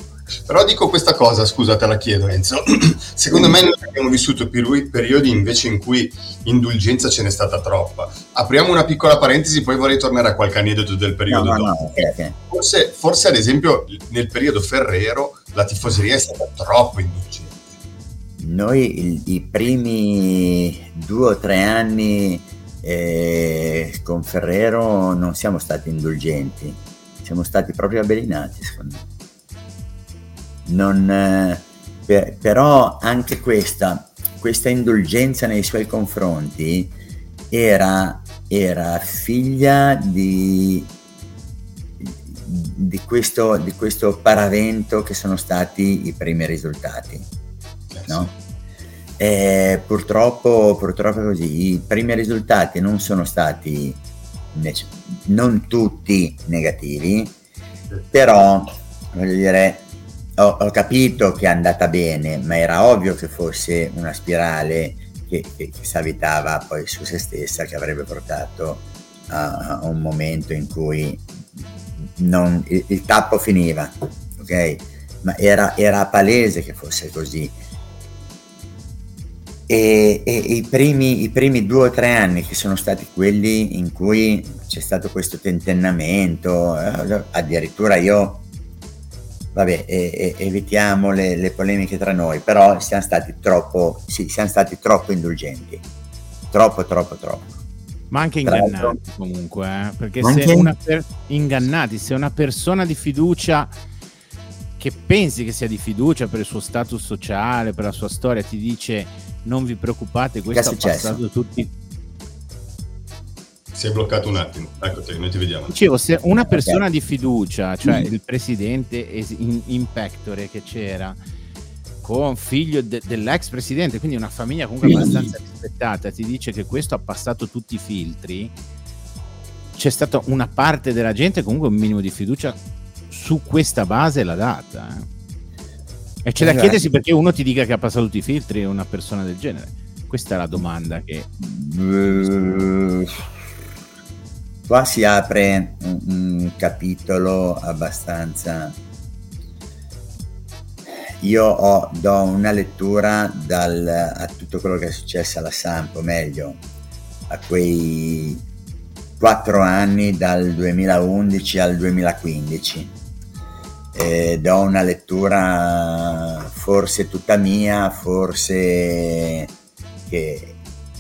Però dico questa cosa, scusa, te la chiedo Enzo. Secondo me noi abbiamo vissuto periodi invece in cui indulgenza ce n'è stata troppa. Apriamo una piccola parentesi, poi vorrei tornare a qualche aneddoto del periodo no, no. No, okay, okay. Forse, forse, ad esempio, nel periodo Ferrero la tifoseria è stata troppo indulgente. Noi i primi due o tre anni eh, con Ferrero non siamo stati indulgenti, siamo stati proprio avvelenati secondo me. Non, eh, per, però anche questa, questa indulgenza nei suoi confronti era, era figlia di, di, questo, di questo paravento che sono stati i primi risultati. No? E purtroppo, purtroppo è così. I primi risultati non sono stati non tutti negativi, però voglio dire, ho, ho, capito che è andata bene, ma era ovvio che fosse una spirale che, che, che si avvitava poi su se stessa, che avrebbe portato a, a un momento in cui non, il, il, tappo finiva, ok? Ma era, era palese che fosse così e, e i, primi, i, primi, due o tre anni che sono stati quelli in cui c'è stato questo tentennamento, eh, addirittura io, vabbè, eh, evitiamo le, le, polemiche tra noi, però siamo stati troppo, sì, siamo stati troppo indulgenti. troppo, troppo, troppo. Ma anche ingannati comunque, eh? perché se una per... ingannati, se una persona di fiducia che pensi che sia di fiducia per il suo status sociale, per la sua storia, ti dice non vi preoccupate, questo ha passato tutti. Si è bloccato un attimo, eccoti, noi ti vediamo. Dicevo, se una persona di fiducia, cioè mm. il presidente in, in pectore che c'era, con figlio de- dell'ex presidente, quindi una famiglia comunque mm. abbastanza rispettata, ti dice che questo ha passato tutti i filtri, c'è stata una parte della gente comunque un minimo di fiducia su questa base la data. Eh. E c'è da esatto. chiedersi perché uno ti dica che ha passato tutti i filtri una persona del genere. Questa è la domanda che... Uh, qua si apre un, un capitolo abbastanza... Io ho, do una lettura dal, a tutto quello che è successo alla Sampo, o meglio, a quei quattro anni dal 2011 al 2015 eh, do una lettura forse tutta mia, forse che,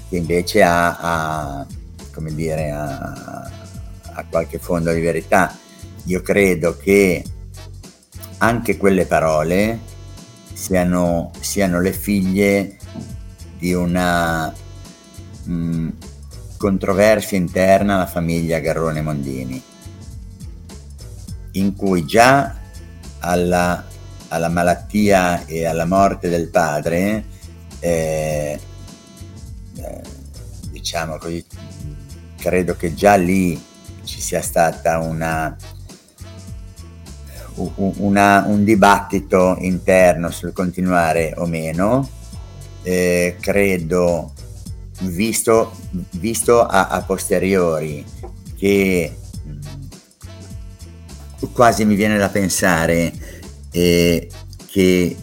che invece ha, ha, come dire, ha, ha qualche fondo di verità. Io credo che anche quelle parole siano, siano le figlie di una mh, mm, controversia interna alla famiglia Garrone Mondini, in cui già alla, alla malattia e alla morte del padre, eh, eh, diciamo così, credo che già lì ci sia stata una, una, un dibattito interno sul continuare o meno. Eh, credo, visto, visto a, a posteriori, che quasi mi viene da pensare eh, che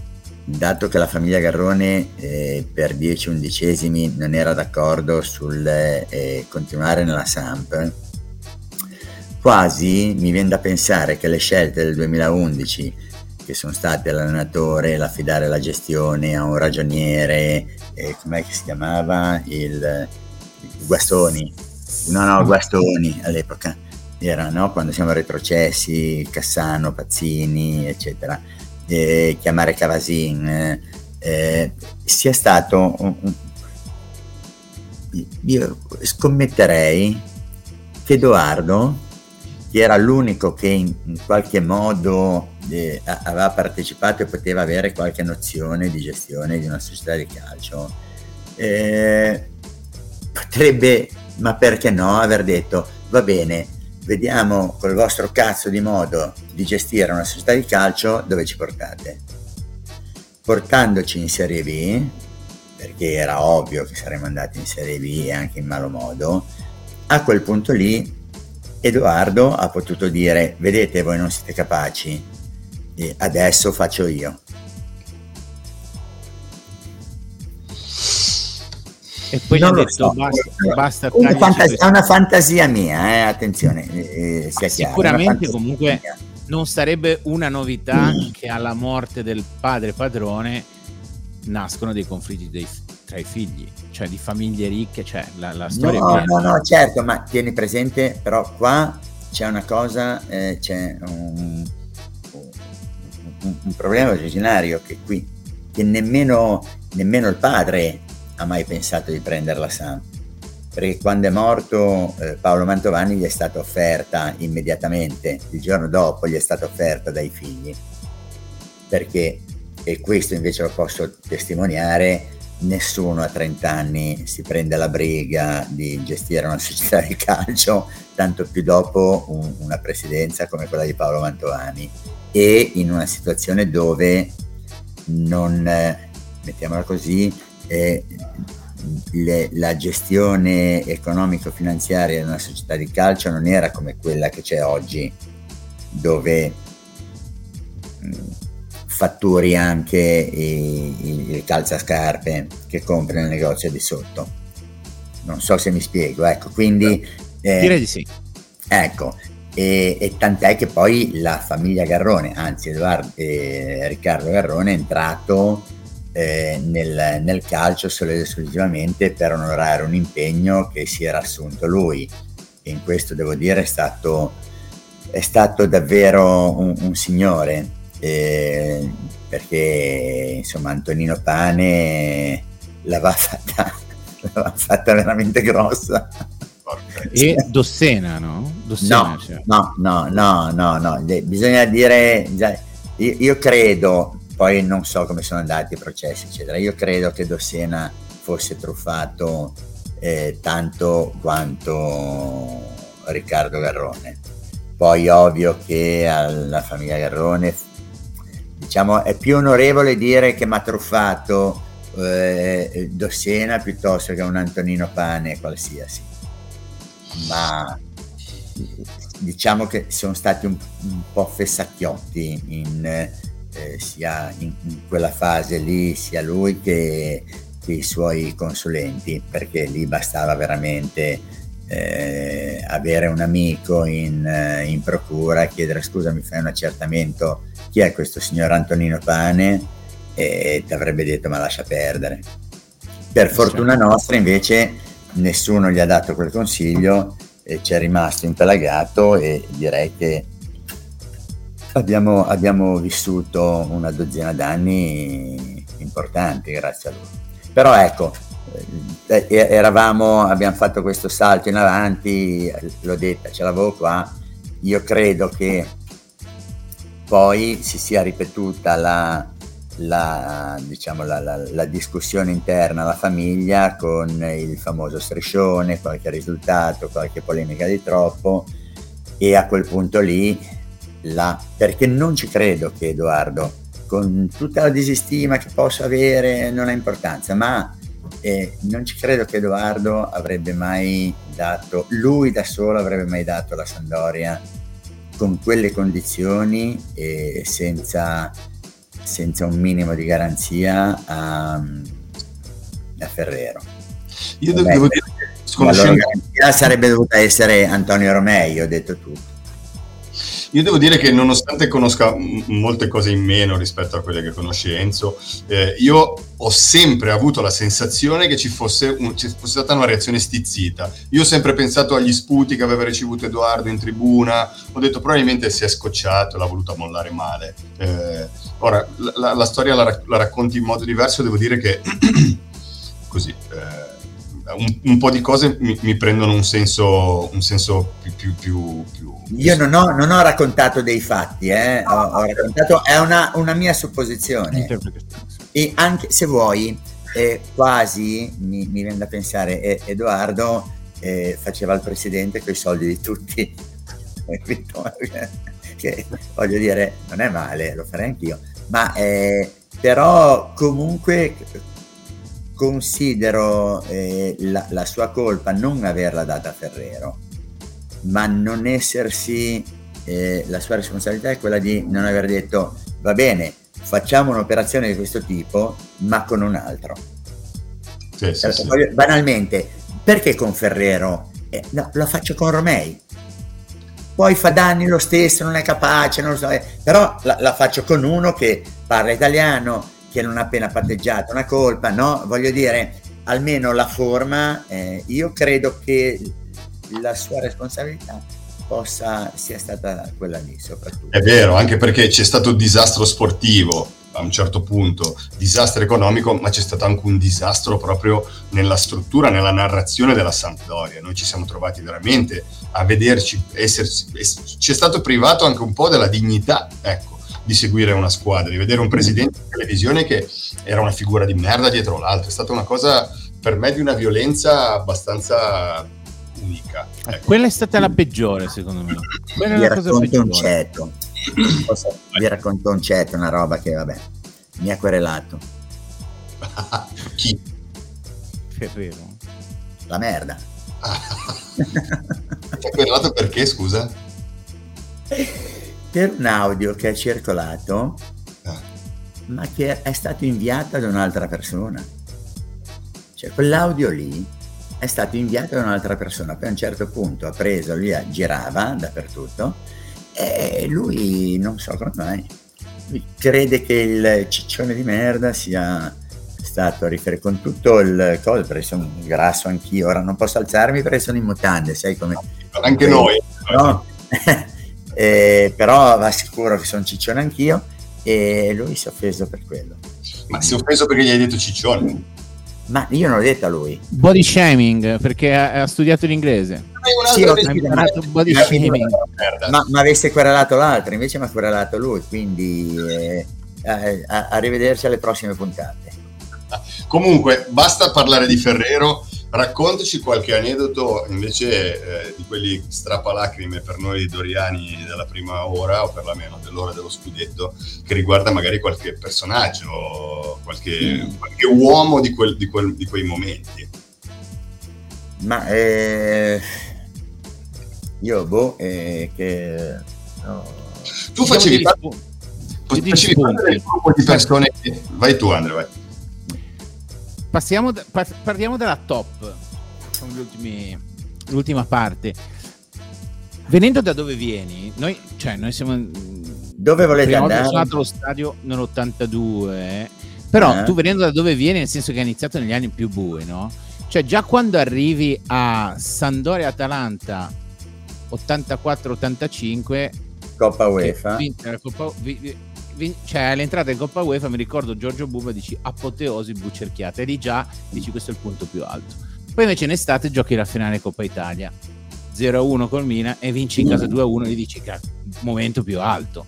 dato che la famiglia Garrone eh, per 10 undicesimi non era d'accordo sul eh, continuare nella Samp, quasi mi viene da pensare che le scelte del 2011 che sono state l'allenatore, l'affidare la gestione a un ragioniere, eh, com'è che si chiamava? Il, il Guastoni, no no Guastoni all'epoca, era no? quando siamo retrocessi, Cassano, Pazzini, eccetera, eh, chiamare Cavasin, eh, sia stato un, un, io scommetterei che Edoardo, che era l'unico che in, in qualche modo eh, aveva partecipato e poteva avere qualche nozione di gestione di una società di calcio, eh, potrebbe, ma perché no, aver detto va bene, vediamo col vostro cazzo di modo di gestire una società di calcio dove ci portate. Portandoci in Serie B, perché era ovvio che saremmo andati in Serie B anche in malo modo, a quel punto lì Edoardo ha potuto dire vedete voi non siete capaci, e adesso faccio io. E poi non gli ha detto so. basta, basta una fantasia, è una fantasia mia, eh, attenzione. Eh, sia Sicuramente comunque mia. non sarebbe una novità mm. che alla morte del padre padrone nascono dei conflitti dei, tra i figli, cioè di famiglie ricche, cioè la, la storia... No, no, no, certo, ma tieni presente, però qua c'è una cosa, eh, c'è un, un, un problema originario che qui, che nemmeno, nemmeno il padre ha mai pensato di prenderla Sam perché quando è morto eh, Paolo Mantovani gli è stata offerta immediatamente, il giorno dopo gli è stata offerta dai figli, perché, e questo invece lo posso testimoniare, nessuno a 30 anni si prende la briga di gestire una società di calcio, tanto più dopo un, una presidenza come quella di Paolo Mantovani. E in una situazione dove non, eh, mettiamola così, eh, le, la gestione economico-finanziaria di una società di calcio non era come quella che c'è oggi, dove mh, fatturi anche i, il calzascarpe che compri nel negozio di sotto. Non so se mi spiego, ecco, quindi... Eh, Direi di sì. Ecco, e, e, tant'è che poi la famiglia Garrone, anzi Edoardo, eh, Riccardo Garrone è entrato eh, nel, nel, calcio solo ed esclusivamente per onorare un impegno che si era assunto lui. E in questo devo dire è stato, è stato davvero un, un signore, eh, perché insomma Antonino Pane l'aveva fatta, l'aveva fatta veramente grossa. E Dossena, no? Dossena, no, cioè. no, no, no, no, no, bisogna dire, io, io credo, poi non so come sono andati i processi, eccetera. Io credo che Dossena fosse truffato eh, tanto quanto Riccardo Garrone. Poi ovvio che alla famiglia Garrone diciamo è più onorevole dire che mi ha truffato eh, Dossena piuttosto che un Antonino Pane qualsiasi. Ma diciamo che sono stati un, un po' fessacchiotti in, eh, sia in, in, quella fase lì, sia lui che, che, i suoi consulenti, perché lì bastava veramente eh, avere un amico in, eh, in procura, chiedere scusa mi fai un accertamento, chi è questo signor Antonino Pane? E ti avrebbe detto ma lascia perdere. Per fortuna nostra invece nessuno gli ha dato quel consiglio e ci è rimasto impelagato e direi che abbiamo, abbiamo vissuto una dozzina d'anni importanti grazie a lui. Però ecco, eh, eravamo, abbiamo fatto questo salto in avanti, l'ho detta, ce l'avevo qua, io credo che poi si sia ripetuta la, la, diciamo, la, la, la, discussione interna alla famiglia con il famoso striscione, qualche risultato, qualche polemica di troppo e a quel punto lì, la, perché non ci credo che Edoardo, con tutta la disistima che possa avere, non ha importanza, ma eh, non ci credo che Edoardo avrebbe mai dato, lui da solo avrebbe mai dato la Sandoria con quelle condizioni e senza senza un minimo di garanzia a, a Ferrero. Io Vabbè, devo dire sconoscendo... La sarebbe dovuta essere Antonio Romei, ho detto tutto. Io devo dire che nonostante conosca molte cose in meno rispetto a quelle che conosce Enzo, eh, io ho sempre avuto la sensazione che ci fosse, un, ci fosse, stata una reazione stizzita. Io ho sempre pensato agli sputi che aveva ricevuto Edoardo in tribuna, ho detto probabilmente si è scocciato, l'ha voluta mollare male. Eh, ora, la, la storia la, la, racconti in modo diverso, devo dire che così... Eh, un, un, po' di cose mi, mi prendono un senso, un senso più, più, più, più, Io non ho, non ho, raccontato dei fatti, eh? ho, ho raccontato, è una, una mia supposizione. E anche se vuoi, eh, quasi mi, mi, viene da pensare, eh, Edoardo eh, faceva il presidente con i soldi di tutti. che voglio dire, non è male, lo farei anch'io, ma eh, però comunque considero eh, la, la, sua colpa non averla data a Ferrero, ma non essersi, eh, la sua responsabilità è quella di non aver detto va bene, facciamo un'operazione di questo tipo, ma con un altro. Sì, sì, sì. Banalmente, perché con Ferrero? Eh, no, lo faccio con Romei. Poi fa danni lo stesso, non è capace, non lo so, eh, però la, la faccio con uno che parla italiano, che non ha appena patteggiato una colpa, no? Voglio dire, almeno la forma, eh, io credo che la sua responsabilità possa sia stata quella lì soprattutto. È vero, anche perché c'è stato un disastro sportivo a un certo punto, disastro economico, ma c'è stato anche un disastro proprio nella struttura, nella narrazione della Sampdoria. Noi ci siamo trovati veramente a vederci, esserci, ci è stato privato anche un po' della dignità, ecco di seguire una squadra, di vedere un presidente in televisione che era una figura di merda dietro l'altro. È stata una cosa per me di una violenza abbastanza unica. Eh, ecco. Quella è stata la peggiore, secondo me. Quella vi racconto un ceto. vi racconto un ceto, una roba che vabbè, mi ha querelato. Chi? Ferrero. La merda. Ti ha querelato perché, scusa? per un audio che è circolato, ah. ma che è stato inviato da un'altra persona. Cioè, quell'audio lì è stato inviato da un'altra persona, poi a un certo punto ha preso, lui girava dappertutto e lui non so come mai crede che il ciccione di merda sia stato a riferire con tutto il coso, perché sono grasso anch'io, ora non posso alzarmi perché sono in mutande, sai come... Anche noi. No? eh, però va sicuro che sono ciccione anch'io e lui si è offeso per quello. Ma si è offeso perché gli hai detto ciccione? Ma io non l'ho detto a lui. Body shaming, perché ha, ha studiato l'inglese. Sì, ho body shaming. Ma, ma avesse querelato l'altro, invece mi ha querelato lui, quindi eh, eh, arrivederci alle prossime puntate. Comunque, basta parlare di Ferrero, raccontaci qualche aneddoto invece eh, di quelli strappalacrime per noi doriani della prima ora, o perlomeno dell'ora dello scudetto, che riguarda magari qualche personaggio, qualche, mm. qualche uomo di, quel, di, quel, di, quei momenti. Ma eh, io, boh, eh, che... No. Tu facevi parte, facevi parte del gruppo di persone... Vai tu, Andrea, vai passiamo, partiamo dalla top, ultimi, l'ultima parte. Venendo da dove vieni, noi, cioè, noi siamo... Dove volete andare? Sono andato allo stadio nell'82, però eh. tu venendo da dove vieni, nel senso che hai iniziato negli anni più bui, no? Cioè già quando arrivi a Sandoria-Atalanta 84-85 Coppa UEFA la Coppa, cioè all'entrata in Coppa UEFA mi ricordo Giorgio Buba dici apoteosi bucerchiata e lì già dici questo è il punto più alto poi invece in estate giochi la finale Coppa Italia 0-1 col Mina e vinci in casa 2-1 e dici che momento più alto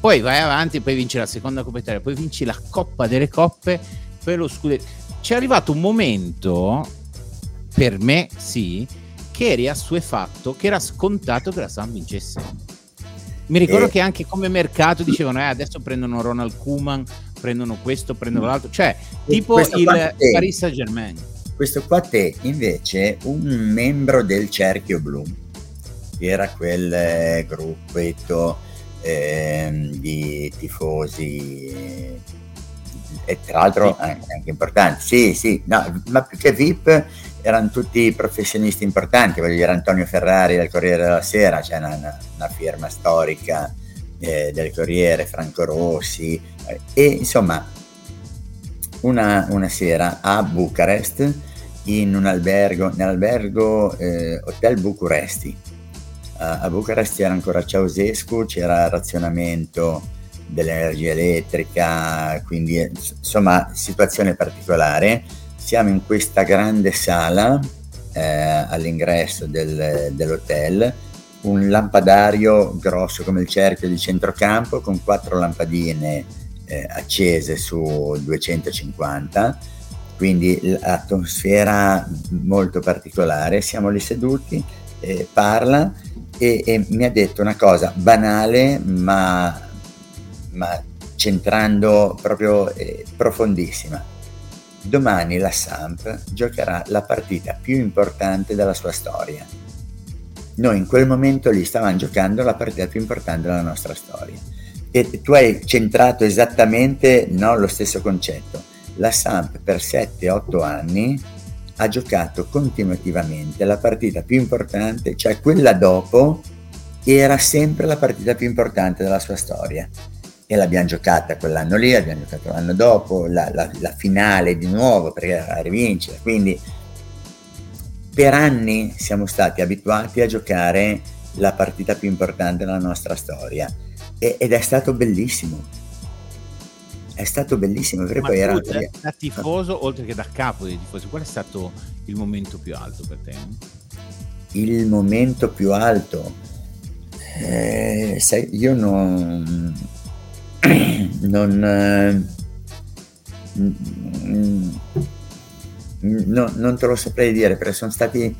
poi vai avanti poi vinci la seconda Coppa Italia poi vinci la Coppa delle Coppe poi lo scudetto. C'è arrivato un momento per me sì che eri assuefatto che era scontato che la Sam vincesse mi ricordo eh, che anche come mercato dicevano eh, adesso prendono Ronald Kuman, prendono questo, prendono l'altro, cioè tipo il Paris Saint Germain. Questo qua te invece un membro del cerchio blu, era quel eh, gruppetto eh, di tifosi e tra l'altro anche, anche importanti, sì sì, no, ma più che VIP erano tutti professionisti importanti, voglio dire Antonio Ferrari del Corriere della Sera, c'è cioè una, una, firma storica eh, del Corriere, Franco Rossi eh, e insomma una, una, sera a Bucarest in un albergo, nell'albergo eh, Hotel Bucuresti. A, Bucarest c'era ancora Ceausescu, c'era razionamento dell'energia elettrica, quindi insomma situazione particolare siamo in questa grande sala eh, all'ingresso del, dell'hotel, un lampadario grosso come il cerchio di centrocampo con quattro lampadine eh, accese su 250, quindi l'atmosfera molto particolare. Siamo lì seduti, eh, parla e, e, mi ha detto una cosa banale ma, ma centrando proprio eh, profondissima domani la Samp giocherà la partita più importante della sua storia. Noi in quel momento lì stavamo giocando la partita più importante della nostra storia. E tu hai centrato esattamente no, lo stesso concetto. La Samp per 7-8 anni ha giocato continuativamente la partita più importante, cioè quella dopo era sempre la partita più importante della sua storia e l'abbiamo giocata quell'anno lì, l'abbiamo giocato l'anno dopo, la, la, la finale di nuovo perché era a rivincere, quindi per anni siamo stati abituati a giocare la partita più importante della nostra storia e, ed è stato bellissimo. È stato bellissimo perché Ma poi era da, da tifoso oltre che da capo dei tifosi, qual è stato il momento più alto per te? Il momento più alto, eh, sai, io non non, eh, no, non te lo saprei dire perché sono stati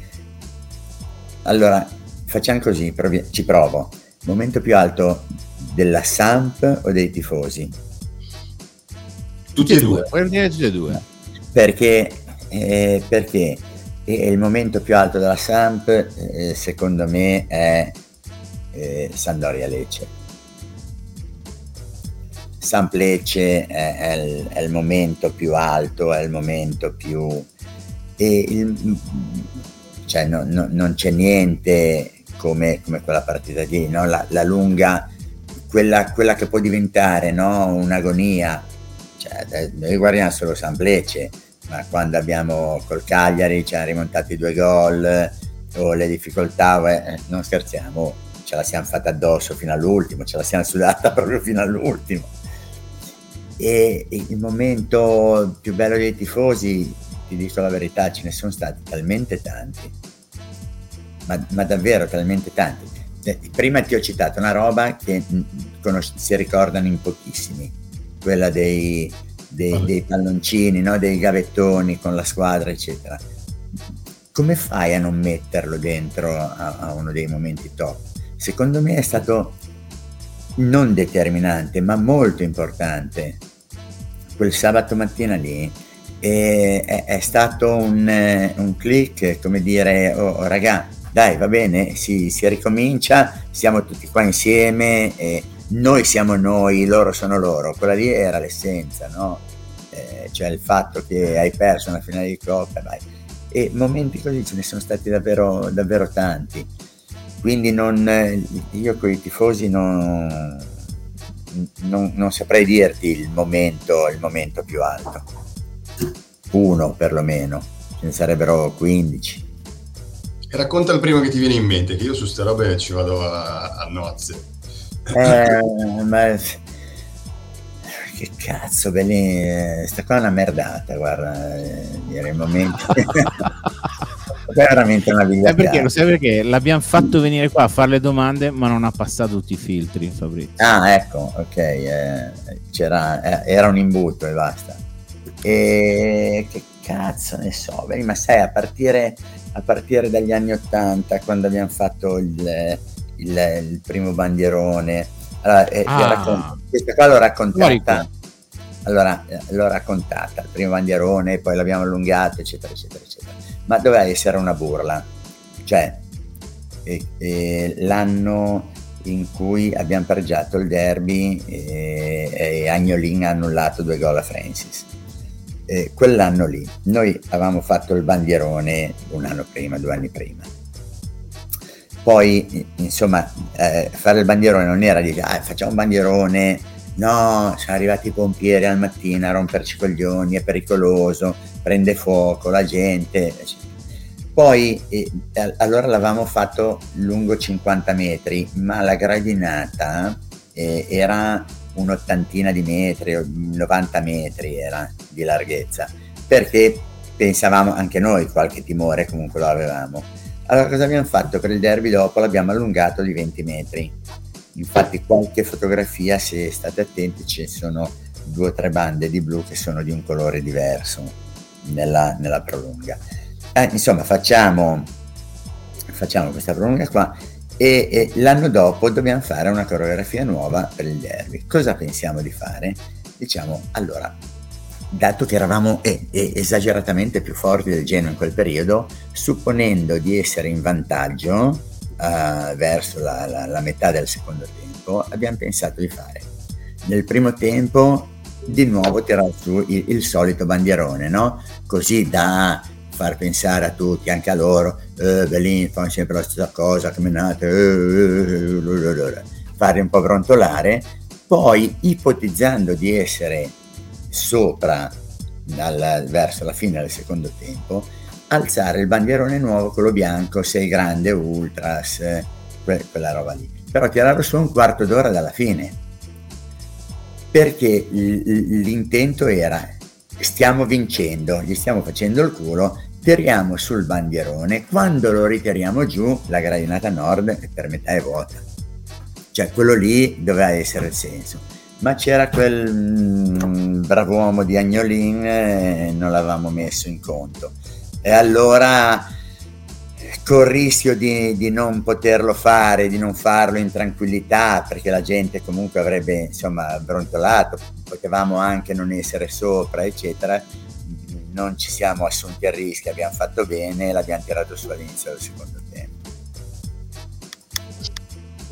allora facciamo così provi- ci provo. Momento più alto della Samp o dei tifosi? Tutti e due. puoi dire tutti e due. Perché eh, perché il momento più alto della Samp eh, secondo me è eh, Sandoria Lecce San Plece è, è, il, è, il, momento più alto, è il momento più... Il, cioè no, no, non c'è niente come, come, quella partita lì, no? la, la, lunga quella, quella, che può diventare un'agonia. Cioè, noi guardiamo solo San Plece, ma quando abbiamo col Cagliari ci hanno rimontato i due gol o le difficoltà, eh, non scherziamo, ce la siamo fatta addosso fino all'ultimo, ce la siamo sudata proprio fino all'ultimo. E il momento più bello dei tifosi, ti dico la verità, ce ne sono stati talmente tanti, ma, ma davvero talmente tanti. Prima ti ho citato una roba che conos- si ricordano in pochissimi, quella dei, dei, dei palloncini, no? dei gavettoni con la squadra, eccetera. Come fai a non metterlo dentro a, a uno dei momenti top? Secondo me è stato non determinante, ma molto importante. Quel sabato mattina lì è, è, è stato un, un, click, come dire, oh, raga, dai, va bene, si, si, ricomincia, siamo tutti qua insieme, eh, noi siamo noi, loro sono loro. Quella lì era l'essenza, no? Eh, cioè il fatto che hai perso una finale di Coppa, vai. E momenti così ce ne sono stati davvero, davvero tanti. Quindi non, io con i tifosi non, non, non, saprei dirti il momento, il momento più alto. Uno perlomeno, ce ne sarebbero 15. Racconta il primo che ti viene in mente, che io su queste robe ci vado a, a nozze. Eh, ma che cazzo, Belin, sta qua è una merdata, guarda, eh, dire il momento. veramente una. Eh perché, lo sai perché l'abbiamo fatto venire qua a fare le domande, ma non ha passato tutti i filtri, Fabrizio. Ah, ecco, ok, eh, c'era, eh, era un imbuto e basta. E che cazzo ne so, beh, ma sai, a partire, a partire dagli anni Ottanta, quando abbiamo fatto il, il, il primo bandierone, allora, eh, ah. raccont- questa qua l'ho raccontata. Allora, eh, l'ho raccontata, il primo bandierone, poi l'abbiamo allungato, eccetera, eccetera, eccetera ma doveva essere una burla. Cioè, eh, eh, l'anno in cui abbiamo pareggiato il derby e, e Agnolin ha annullato due gol a Francis. Eh, quell'anno lì noi avevamo fatto il bandierone un anno prima, due anni prima. Poi, insomma, eh, fare il bandierone non era di ah, facciamo un bandierone, no, sono arrivati i pompieri al mattino a romperci coglioni, è pericoloso, prende fuoco, la gente. Poi eh, allora l'avevamo fatto lungo 50 metri, ma la gradinata eh, era un'ottantina di metri, 90 metri era di larghezza, perché pensavamo anche noi qualche timore comunque lo avevamo. Allora cosa abbiamo fatto? Per il derby dopo l'abbiamo allungato di 20 metri. Infatti qualche fotografia, se state attenti, ci sono due o tre bande di blu che sono di un colore diverso nella, nella prolunga. Eh, insomma, facciamo, facciamo questa prolunga qua e, e, l'anno dopo dobbiamo fare una coreografia nuova per il derby. Cosa pensiamo di fare? Diciamo, allora, dato che eravamo eh, eh, esageratamente più forti del Genoa in quel periodo, supponendo di essere in vantaggio uh, verso la, la, la metà del secondo tempo, abbiamo pensato di fare. Nel primo tempo di nuovo tirare su il, il solito bandierone, no? Così da far pensare a tutti, anche a loro, eh, Berlin fanno sempre la stessa cosa, camminate, eh, eh, eh, farli un po' brontolare, poi ipotizzando di essere sopra dal, verso la fine del secondo tempo, alzare il bandierone nuovo, quello bianco, sei grande, ultras, que- quella roba lì. Però tirarlo su un quarto d'ora dalla fine perché l'intento era stiamo vincendo, gli stiamo facendo il culo, tiriamo sul bandierone, quando lo ritiriamo giù la gradinata nord per metà è vuota. Cioè quello lì doveva essere il senso. Ma c'era quel mm, bravo uomo di Agnolin e non l'avevamo messo in conto. E allora col rischio di, di, non poterlo fare, di non farlo in tranquillità, perché la gente comunque avrebbe insomma brontolato, potevamo anche non essere sopra, eccetera. Non ci siamo assunti a rischio, abbiamo fatto bene e l'abbiamo tirato su all'inizio del secondo tempo.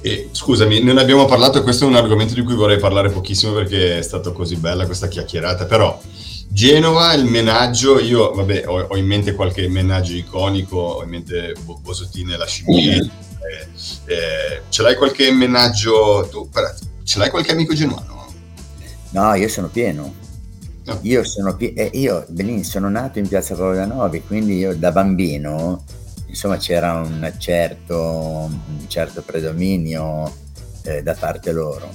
E, scusami, non abbiamo parlato, questo è un argomento di cui vorrei parlare pochissimo perché è stata così bella questa chiacchierata, però Genova, il menaggio, io vabbè ho, ho, in mente qualche menaggio iconico, ho in mente Bosottini e la scimmia. Mm. Eh, eh, ce l'hai qualche menaggio? Tu, ce l'hai qualche amico genuano? No, io sono pieno. No. Io sono pieno, eh, io Benin, sono nato in piazza Paolo Novi, quindi io da bambino, insomma, c'era un certo, un certo predominio eh, da parte loro.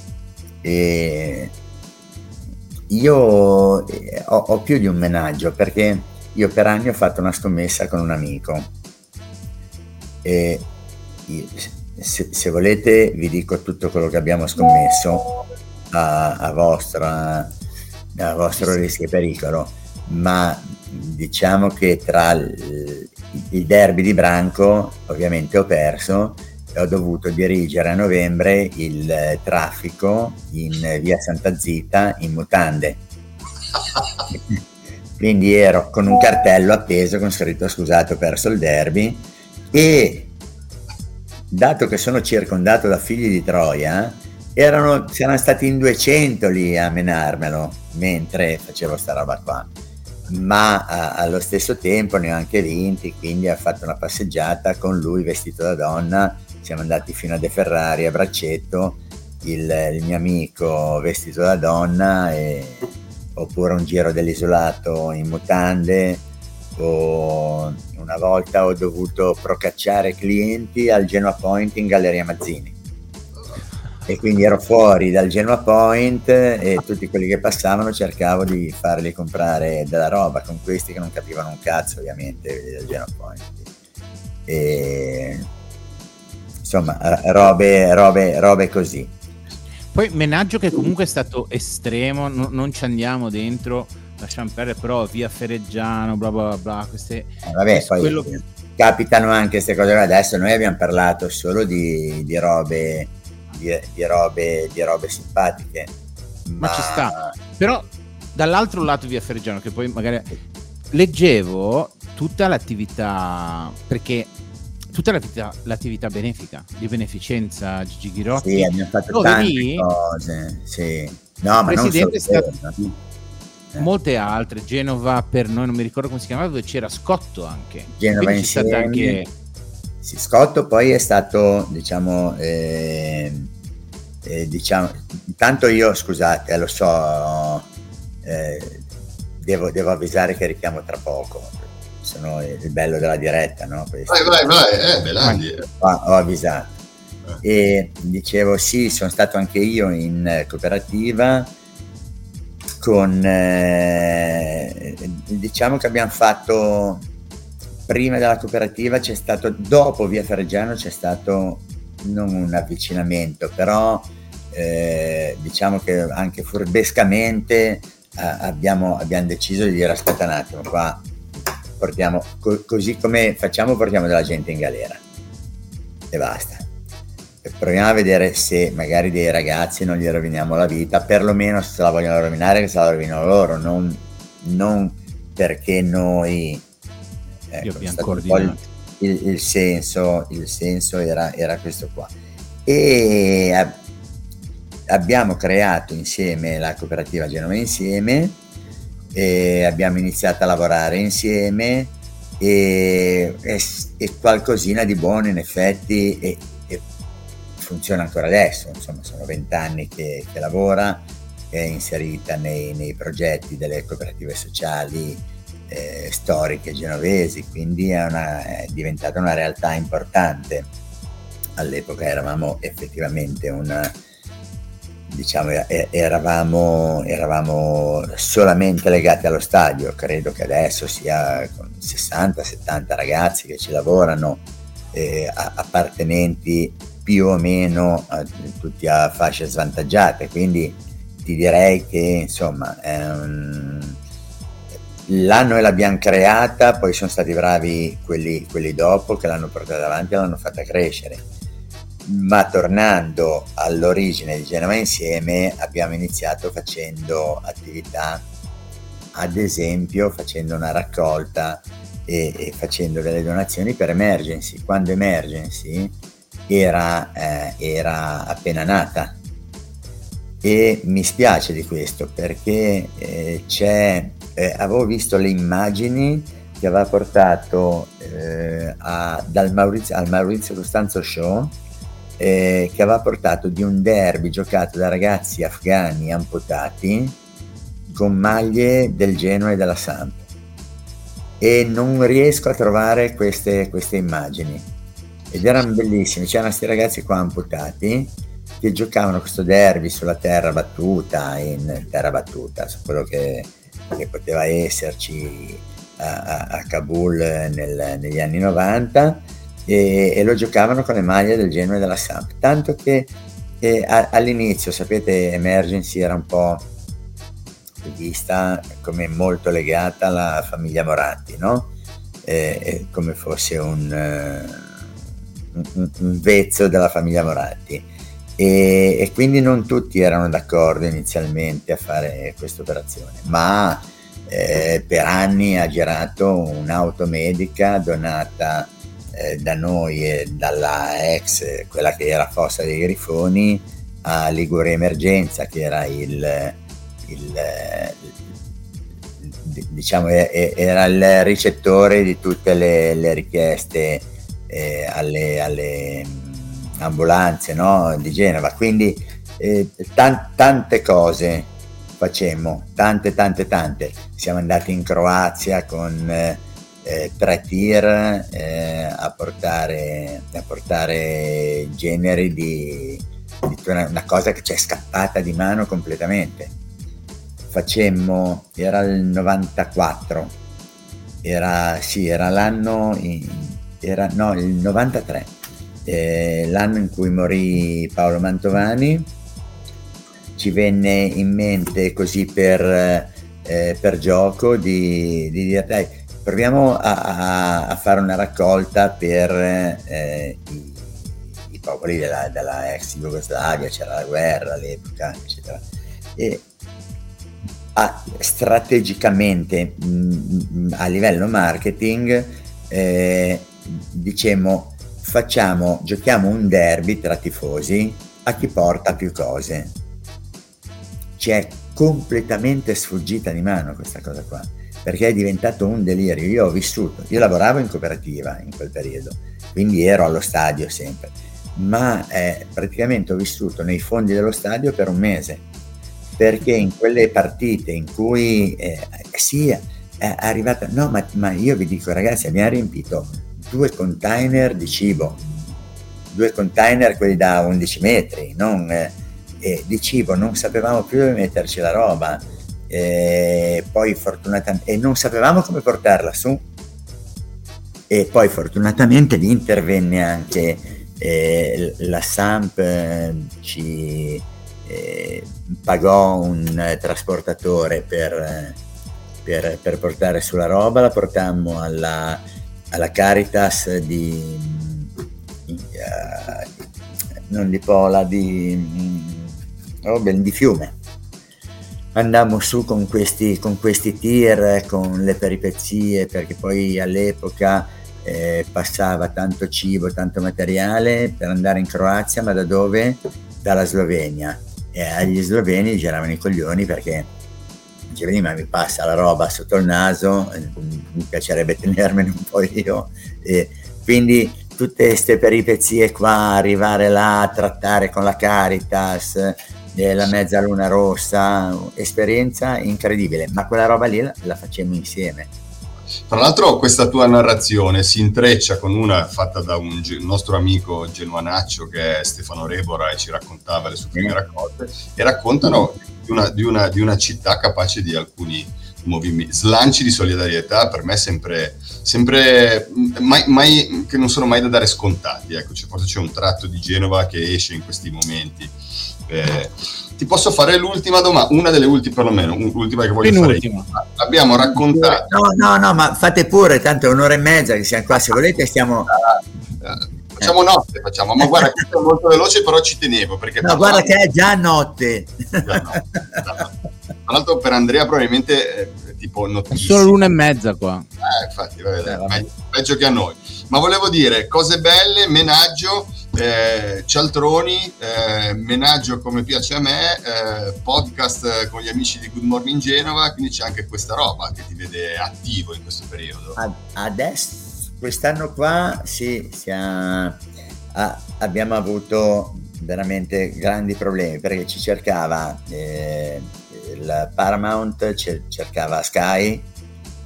E io eh, ho, ho più di un menaggio perché io per anni ho fatto una scommessa con un amico. E se, se, volete vi dico tutto quello che abbiamo scommesso a, a, vostra, a vostro rischio e pericolo, ma diciamo che tra il, il derby di Branco ovviamente ho perso e ho dovuto dirigere a novembre il traffico in via Santa Zita in mutande. Quindi ero con un cartello appeso con scritto scusate ho perso il derby e dato che sono circondato da figli di Troia, erano, c'erano stati in 200 lì a menarmelo mentre facevo sta roba qua. Ma a, allo stesso tempo ne ho anche vinti, quindi ho fatto una passeggiata con lui vestito da donna. Siamo andati fino a De Ferrari a braccetto, il, il mio amico vestito da donna, e, oppure un giro dell'isolato in mutande o una volta ho dovuto procacciare clienti al Genoa Point in Galleria Mazzini. E quindi ero fuori dal Genoa Point e tutti quelli che passavano cercavo di farli comprare della roba con questi che non capivano un cazzo ovviamente del Genoa Point. E, insomma robe, robe, robe così. Poi menaggio che comunque è stato estremo no, non ci andiamo dentro lasciamo perdere però via Fereggiano bla bla bla queste eh, vabbè poi quello... capitano anche queste cose adesso noi abbiamo parlato solo di, di robe di, di, robe di robe simpatiche ma... ma ci sta. Però dall'altro lato via Fereggiano che poi magari leggevo tutta l'attività perché tutta l'attività, l'attività, benefica di beneficenza Gigi Ghirotti sì abbiamo fatto tante lì, cose sì no ma non solo è stato, eh. molte altre, Genova per noi, non mi ricordo come si chiamava, dove c'era Scotto anche. Genova insieme. Anche... Sì, Scotto poi è stato, diciamo, eh, eh, diciamo, intanto io, scusate, eh, lo so, eh, devo, devo, avvisare che richiamo tra poco, sono il bello della diretta, no? Questo. Vai, vai, vai, eh, Belandi. Ho, ho avvisato. Eh. E dicevo sì, sono stato anche io in cooperativa, con eh, diciamo che abbiamo fatto prima della cooperativa c'è stato dopo via Ferreggiano c'è stato non un avvicinamento però eh, diciamo che anche furbescamente eh, abbiamo, abbiamo, deciso di dire aspetta un attimo qua portiamo co- così come facciamo portiamo della gente in galera. E basta. Proviamo a vedere se magari dei ragazzi non gli roviniamo la vita, perlomeno se la vogliono rovinare che se la rovinano loro, non, non perché noi... Ecco, il, il, il, senso, il senso era, era questo qua. E ab- abbiamo creato insieme la cooperativa Genova Insieme, e abbiamo iniziato a lavorare insieme e, e, e qualcosina di buono in effetti e, funziona ancora adesso, insomma sono vent'anni che, che, lavora, è inserita nei, nei, progetti delle cooperative sociali eh, storiche genovesi, quindi è, una, è, diventata una realtà importante. All'epoca eravamo effettivamente una, diciamo, eravamo, eravamo solamente legati allo stadio, credo che adesso sia con 60-70 ragazzi che ci lavorano, eh, appartenenti più o meno a, tutti a fasce svantaggiate, quindi ti direi che insomma là noi l'abbiamo creata, poi sono stati bravi quelli, quelli dopo che l'hanno portata avanti e l'hanno fatta crescere. Ma tornando all'origine di Genova Insieme, abbiamo iniziato facendo attività, ad esempio facendo una raccolta e, e facendo delle donazioni per emergency. Quando emergency era, eh, era appena nata e mi spiace di questo perché eh, c'è, eh, avevo visto le immagini che aveva portato eh, a, dal Maurizio, al Maurizio Costanzo Show eh, che aveva portato di un derby giocato da ragazzi afghani amputati con maglie del Genoa e della Samp. E non riesco a trovare queste, queste immagini. Ed erano bellissimi. C'erano questi ragazzi qua amputati che giocavano questo derby sulla terra battuta in terra battuta su quello che, che poteva esserci a, a Kabul nel, negli anni 90 e, e, lo giocavano con le maglie del Genoa e della Samp tanto che eh, a, all'inizio sapete Emergency era un po' vista come molto legata alla famiglia Moratti no? Eh, come fosse un, uh, un, un vezzo della famiglia Moratti e, e, quindi non tutti erano d'accordo inizialmente a fare questa operazione ma eh, per anni ha girato un'auto medica donata eh, da noi e dalla ex, quella che era Fossa dei Grifoni, a Liguria Emergenza, che era il, il, il diciamo, era il ricettore di tutte le, le richieste eh, alle, alle, ambulanze no? di Genova. Quindi eh, tan- tante cose facemmo, tante, tante, tante. Siamo andati in Croazia con eh, tir eh, a, portare, a portare generi di, di una, una, cosa che ci è scappata di mano completamente. Facemmo, era il 94, era, sì, era l'anno, in, era, no, il 93, eh, l'anno in cui morì Paolo Mantovani ci venne in mente così per, eh, per gioco di, di, dire dai proviamo a, a, fare una raccolta per eh, i, i, popoli della, della, ex Jugoslavia, c'era la guerra all'epoca, eccetera. E a, strategicamente mh, mm, a livello marketing eh, diciamo facciamo, giochiamo un derby tra tifosi a chi porta più cose ci è completamente sfuggita di mano questa cosa qua, perché è diventato un delirio. Io ho vissuto, io lavoravo in cooperativa in quel periodo, quindi ero allo stadio sempre, ma eh, praticamente ho vissuto nei fondi dello stadio per un mese, perché in quelle partite in cui eh, sì, è arrivata, no, ma, ma io vi dico ragazzi, abbiamo riempito due container di cibo, due container quelli da 11 metri, non... Eh, di cibo non sapevamo più dove metterci la roba eh, poi fortunatamente e non sapevamo come portarla su e poi fortunatamente lì intervenne anche eh, la Samp ci eh, pagò un trasportatore per, per, per, portare sulla roba la portammo alla, alla Caritas di uh, non di Pola di Robin di fiume. Andammo su con questi, con questi tir, con le peripezie, perché poi all'epoca eh, passava tanto cibo, tanto materiale per andare in Croazia, ma da dove? Dalla Slovenia. E agli sloveni giravano i coglioni perché dicevano ma mi passa la roba sotto il naso, mi piacerebbe tenermene un po' io. E quindi tutte queste peripezie qua, arrivare là, trattare con la Caritas, della mezzaluna rossa, esperienza incredibile, ma quella roba lì la, la facciamo insieme. Tra l'altro questa tua narrazione si intreccia con una fatta da un ge- nostro amico genuanaccio che è Stefano Rebora e ci raccontava le sue prime raccolte e raccontano di una, di una, di una città capace di alcuni movimenti, slanci di solidarietà per me sempre, sempre mai, mai, che non sono mai da dare scontati. Ecco, cioè, forse c'è un tratto di Genova che esce in questi momenti eh, ti posso fare l'ultima domanda, una delle ultime perlomeno, l'ultima che voglio Penultima. fare. Abbiamo raccontato... No, no, no, ma fate pure, tanto è un'ora e mezza che siamo qua, se volete stiamo... Facciamo notte, facciamo, ma guarda che è molto veloce, però ci tenevo. Perché no, guarda che è già notte. Già notte. Tra l'altro per Andrea probabilmente eh, tipo nottissimo. Solo l'una e mezza qua. Eh, infatti, vabbè, eh, vabbè. peggio che a noi. Ma volevo dire, cose belle, menaggio, eh, cialtroni, eh, menaggio come piace a me, eh, podcast con gli amici di Good Morning Genova, quindi c'è anche questa roba che ti vede attivo in questo periodo. Adesso quest'anno qua sì, ha, ha, abbiamo avuto veramente grandi problemi perché ci cercava eh, il Paramount, cercava Sky,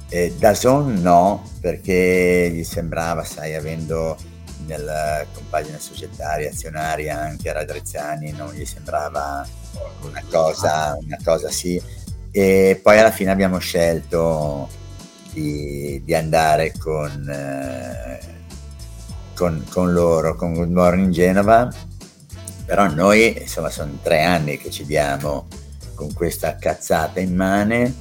eh, Dazon no, perché gli sembrava, sai, avendo nella compagine societaria, azionaria anche Radrezzani, non gli sembrava una cosa, una cosa sì. E poi alla fine abbiamo scelto di, di andare con, eh, con, con, loro, con Good Morning Genova, però noi insomma sono tre anni che ci diamo con questa cazzata in mano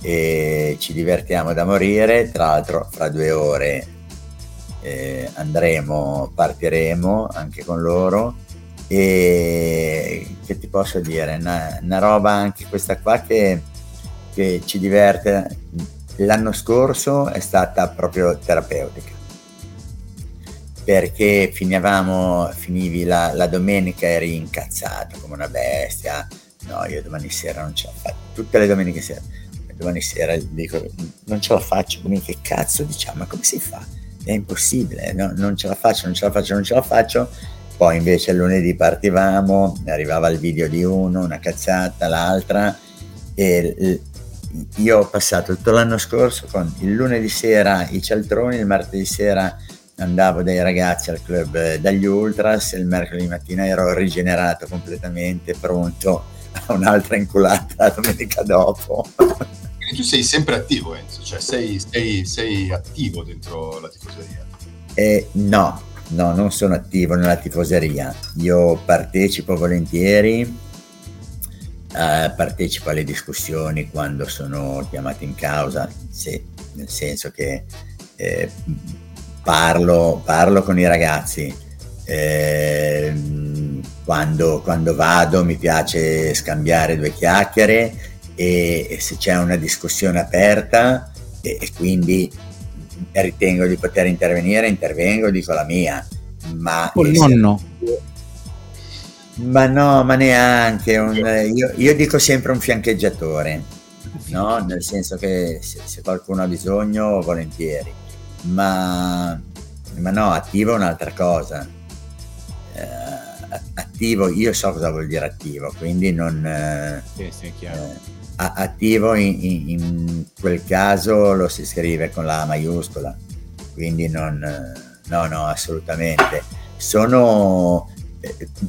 e ci divertiamo da morire, tra l'altro fra due ore eh, andremo, partiremo anche con loro. E che ti posso dire, una, una roba anche questa qua che, che ci diverte l'anno scorso è stata proprio terapeutica. Perché finivamo, finivi la, la, domenica eri incazzato come una bestia. No io domani sera non ce la faccio. Tutte le domeniche sera. Domani sera dico non ce la faccio quindi che cazzo diciamo? Ma come si fa? È impossibile no? non ce la faccio non ce la faccio non ce la faccio. Poi invece lunedì partivamo arrivava il video di uno una cazzata l'altra e io ho passato tutto l'anno scorso con il lunedì sera i cialtroni, il martedì sera andavo dai ragazzi al club eh, dagli ultras, il mercoledì mattina ero rigenerato completamente, pronto a un'altra inculata la domenica dopo. Quindi tu sei sempre attivo Enzo, cioè sei, sei, sei attivo dentro la tifoseria? Eh, no, no, non sono attivo nella tifoseria, io partecipo volentieri Uh, partecipo alle discussioni quando sono chiamato in causa, sì, nel senso che eh, parlo, parlo, con i ragazzi. Eh, quando, quando, vado mi piace scambiare due chiacchiere e, e se c'è una discussione aperta e, e, quindi ritengo di poter intervenire, intervengo, dico la mia. Ma il nonno. Ma no, ma neanche. Un, io, io, dico sempre un fiancheggiatore, no? nel senso che se, se qualcuno ha bisogno, volentieri. Ma, ma no, attivo è un'altra cosa. Eh, attivo, io so cosa vuol dire attivo, quindi non... Eh, sì, sì, eh, attivo in, in, in, quel caso lo si scrive con la maiuscola, quindi non... No, no, assolutamente. Sono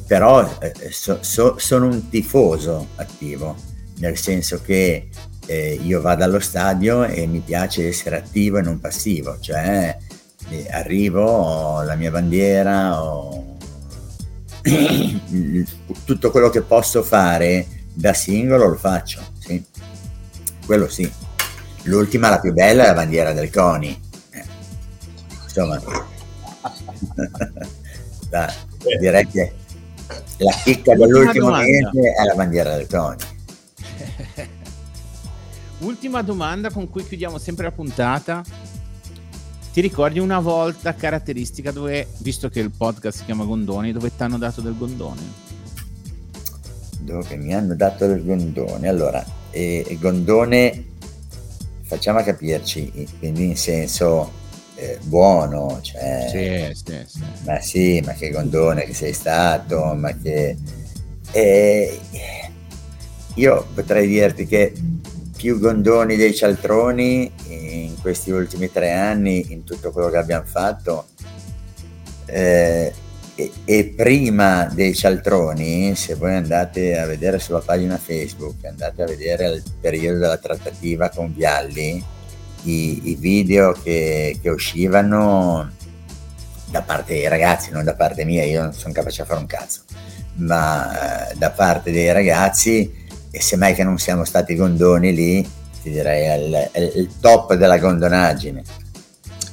però eh, so, so, sono un tifoso attivo, nel senso che eh, io vado allo stadio e mi piace essere attivo e non passivo, cioè eh, arrivo, ho la mia bandiera, ho tutto quello che posso fare da singolo lo faccio, sì. quello sì. L'ultima, la più bella, è la bandiera del CONI. Eh, insomma, Dai direi che la chicca dell'ultimo mese è la bandiera del CONI. Ultima domanda con cui chiudiamo sempre la puntata. Ti ricordi una volta caratteristica dove, visto che il podcast si chiama Gondoni, dove ti hanno dato del gondone? Dove mi hanno dato del gondone? Allora, eh, gondone, facciamo capirci, quindi in senso eh, buono, cioè, sì, sì, sì. ma sì, ma che gondone che sei stato, ma che... Eh, io potrei dirti che più gondoni dei cialtroni in questi ultimi tre anni, in tutto quello che abbiamo fatto, eh, e, e, prima dei cialtroni, se voi andate a vedere sulla pagina Facebook, andate a vedere il periodo della trattativa con Vialli, i, i video che, che, uscivano da parte dei ragazzi, non da parte mia, io non sono capace a fare un cazzo, ma eh, da parte dei ragazzi, e semmai che non siamo stati gondoni lì, ti direi è il, è il top della gondonaggine.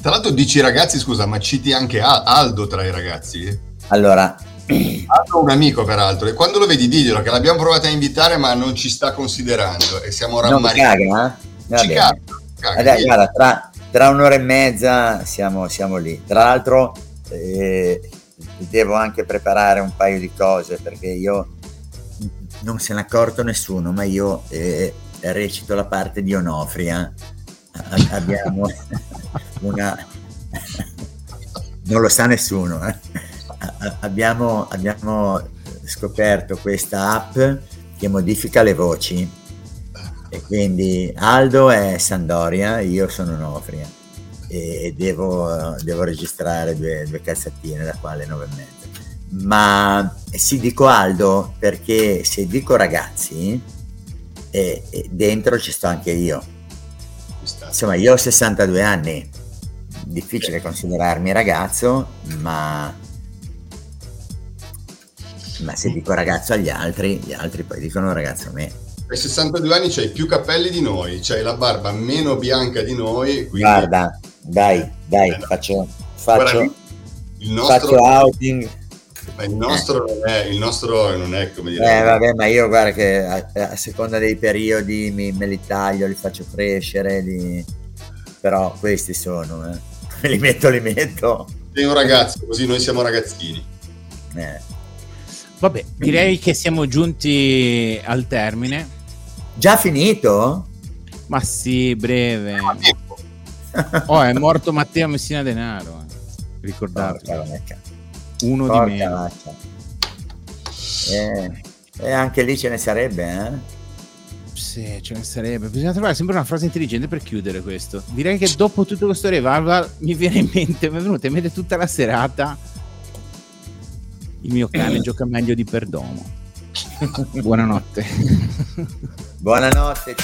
Tra l'altro dici ragazzi, scusa, ma citi anche Aldo tra i ragazzi? Allora, Aldo è un amico peraltro, e quando lo vedi diglielo che l'abbiamo provato a invitare ma non ci sta considerando e siamo rammaricati. Non caga, eh? Ci caga. Dai, guarda, tra, tra, un'ora e mezza siamo, siamo lì. Tra l'altro eh, devo anche preparare un paio di cose perché io non se n'è accorto nessuno, ma io eh, recito la parte di Onofria. Abbiamo una, non lo sa nessuno. Eh. Abbiamo, abbiamo scoperto questa app che modifica le voci e quindi Aldo è Sandoria, io sono Nofria e devo, devo registrare due, due calzettine da qua alle nove e mezza. Ma sì, dico Aldo perché se dico ragazzi, eh, dentro ci sto anche io. Insomma, io ho 62 anni, difficile considerarmi ragazzo, ma, ma se dico ragazzo agli altri, gli altri poi dicono ragazzo a me. Ai 62 anni c'hai più capelli di noi, c'hai la barba meno bianca di noi. Quindi... Guarda, dai, dai, eh, faccio, faccio, il nostro... faccio outing. Ma il nostro, eh. non è, il nostro non è come dire. Eh, vabbè, ma io guarda che a, a seconda dei periodi mi, me li taglio, li faccio crescere, li... però questi sono, eh. li metto, li metto. Sei un ragazzo, così noi siamo ragazzini. Eh. Vabbè, direi che siamo giunti al termine. Già finito? Ma sì, breve. Oh, è morto Matteo Messina Denaro. Eh. Ricordate. Uno Porca di meno. Eh, e anche lì ce ne sarebbe, eh? Sì, ce ne sarebbe. Bisogna trovare sempre una frase intelligente per chiudere questo. Direi che dopo tutto questo revival mi viene in mente, mi è venuta in mente tutta la serata il mio cane gioca meglio di Perdomo. Buonanotte. Buonanotte.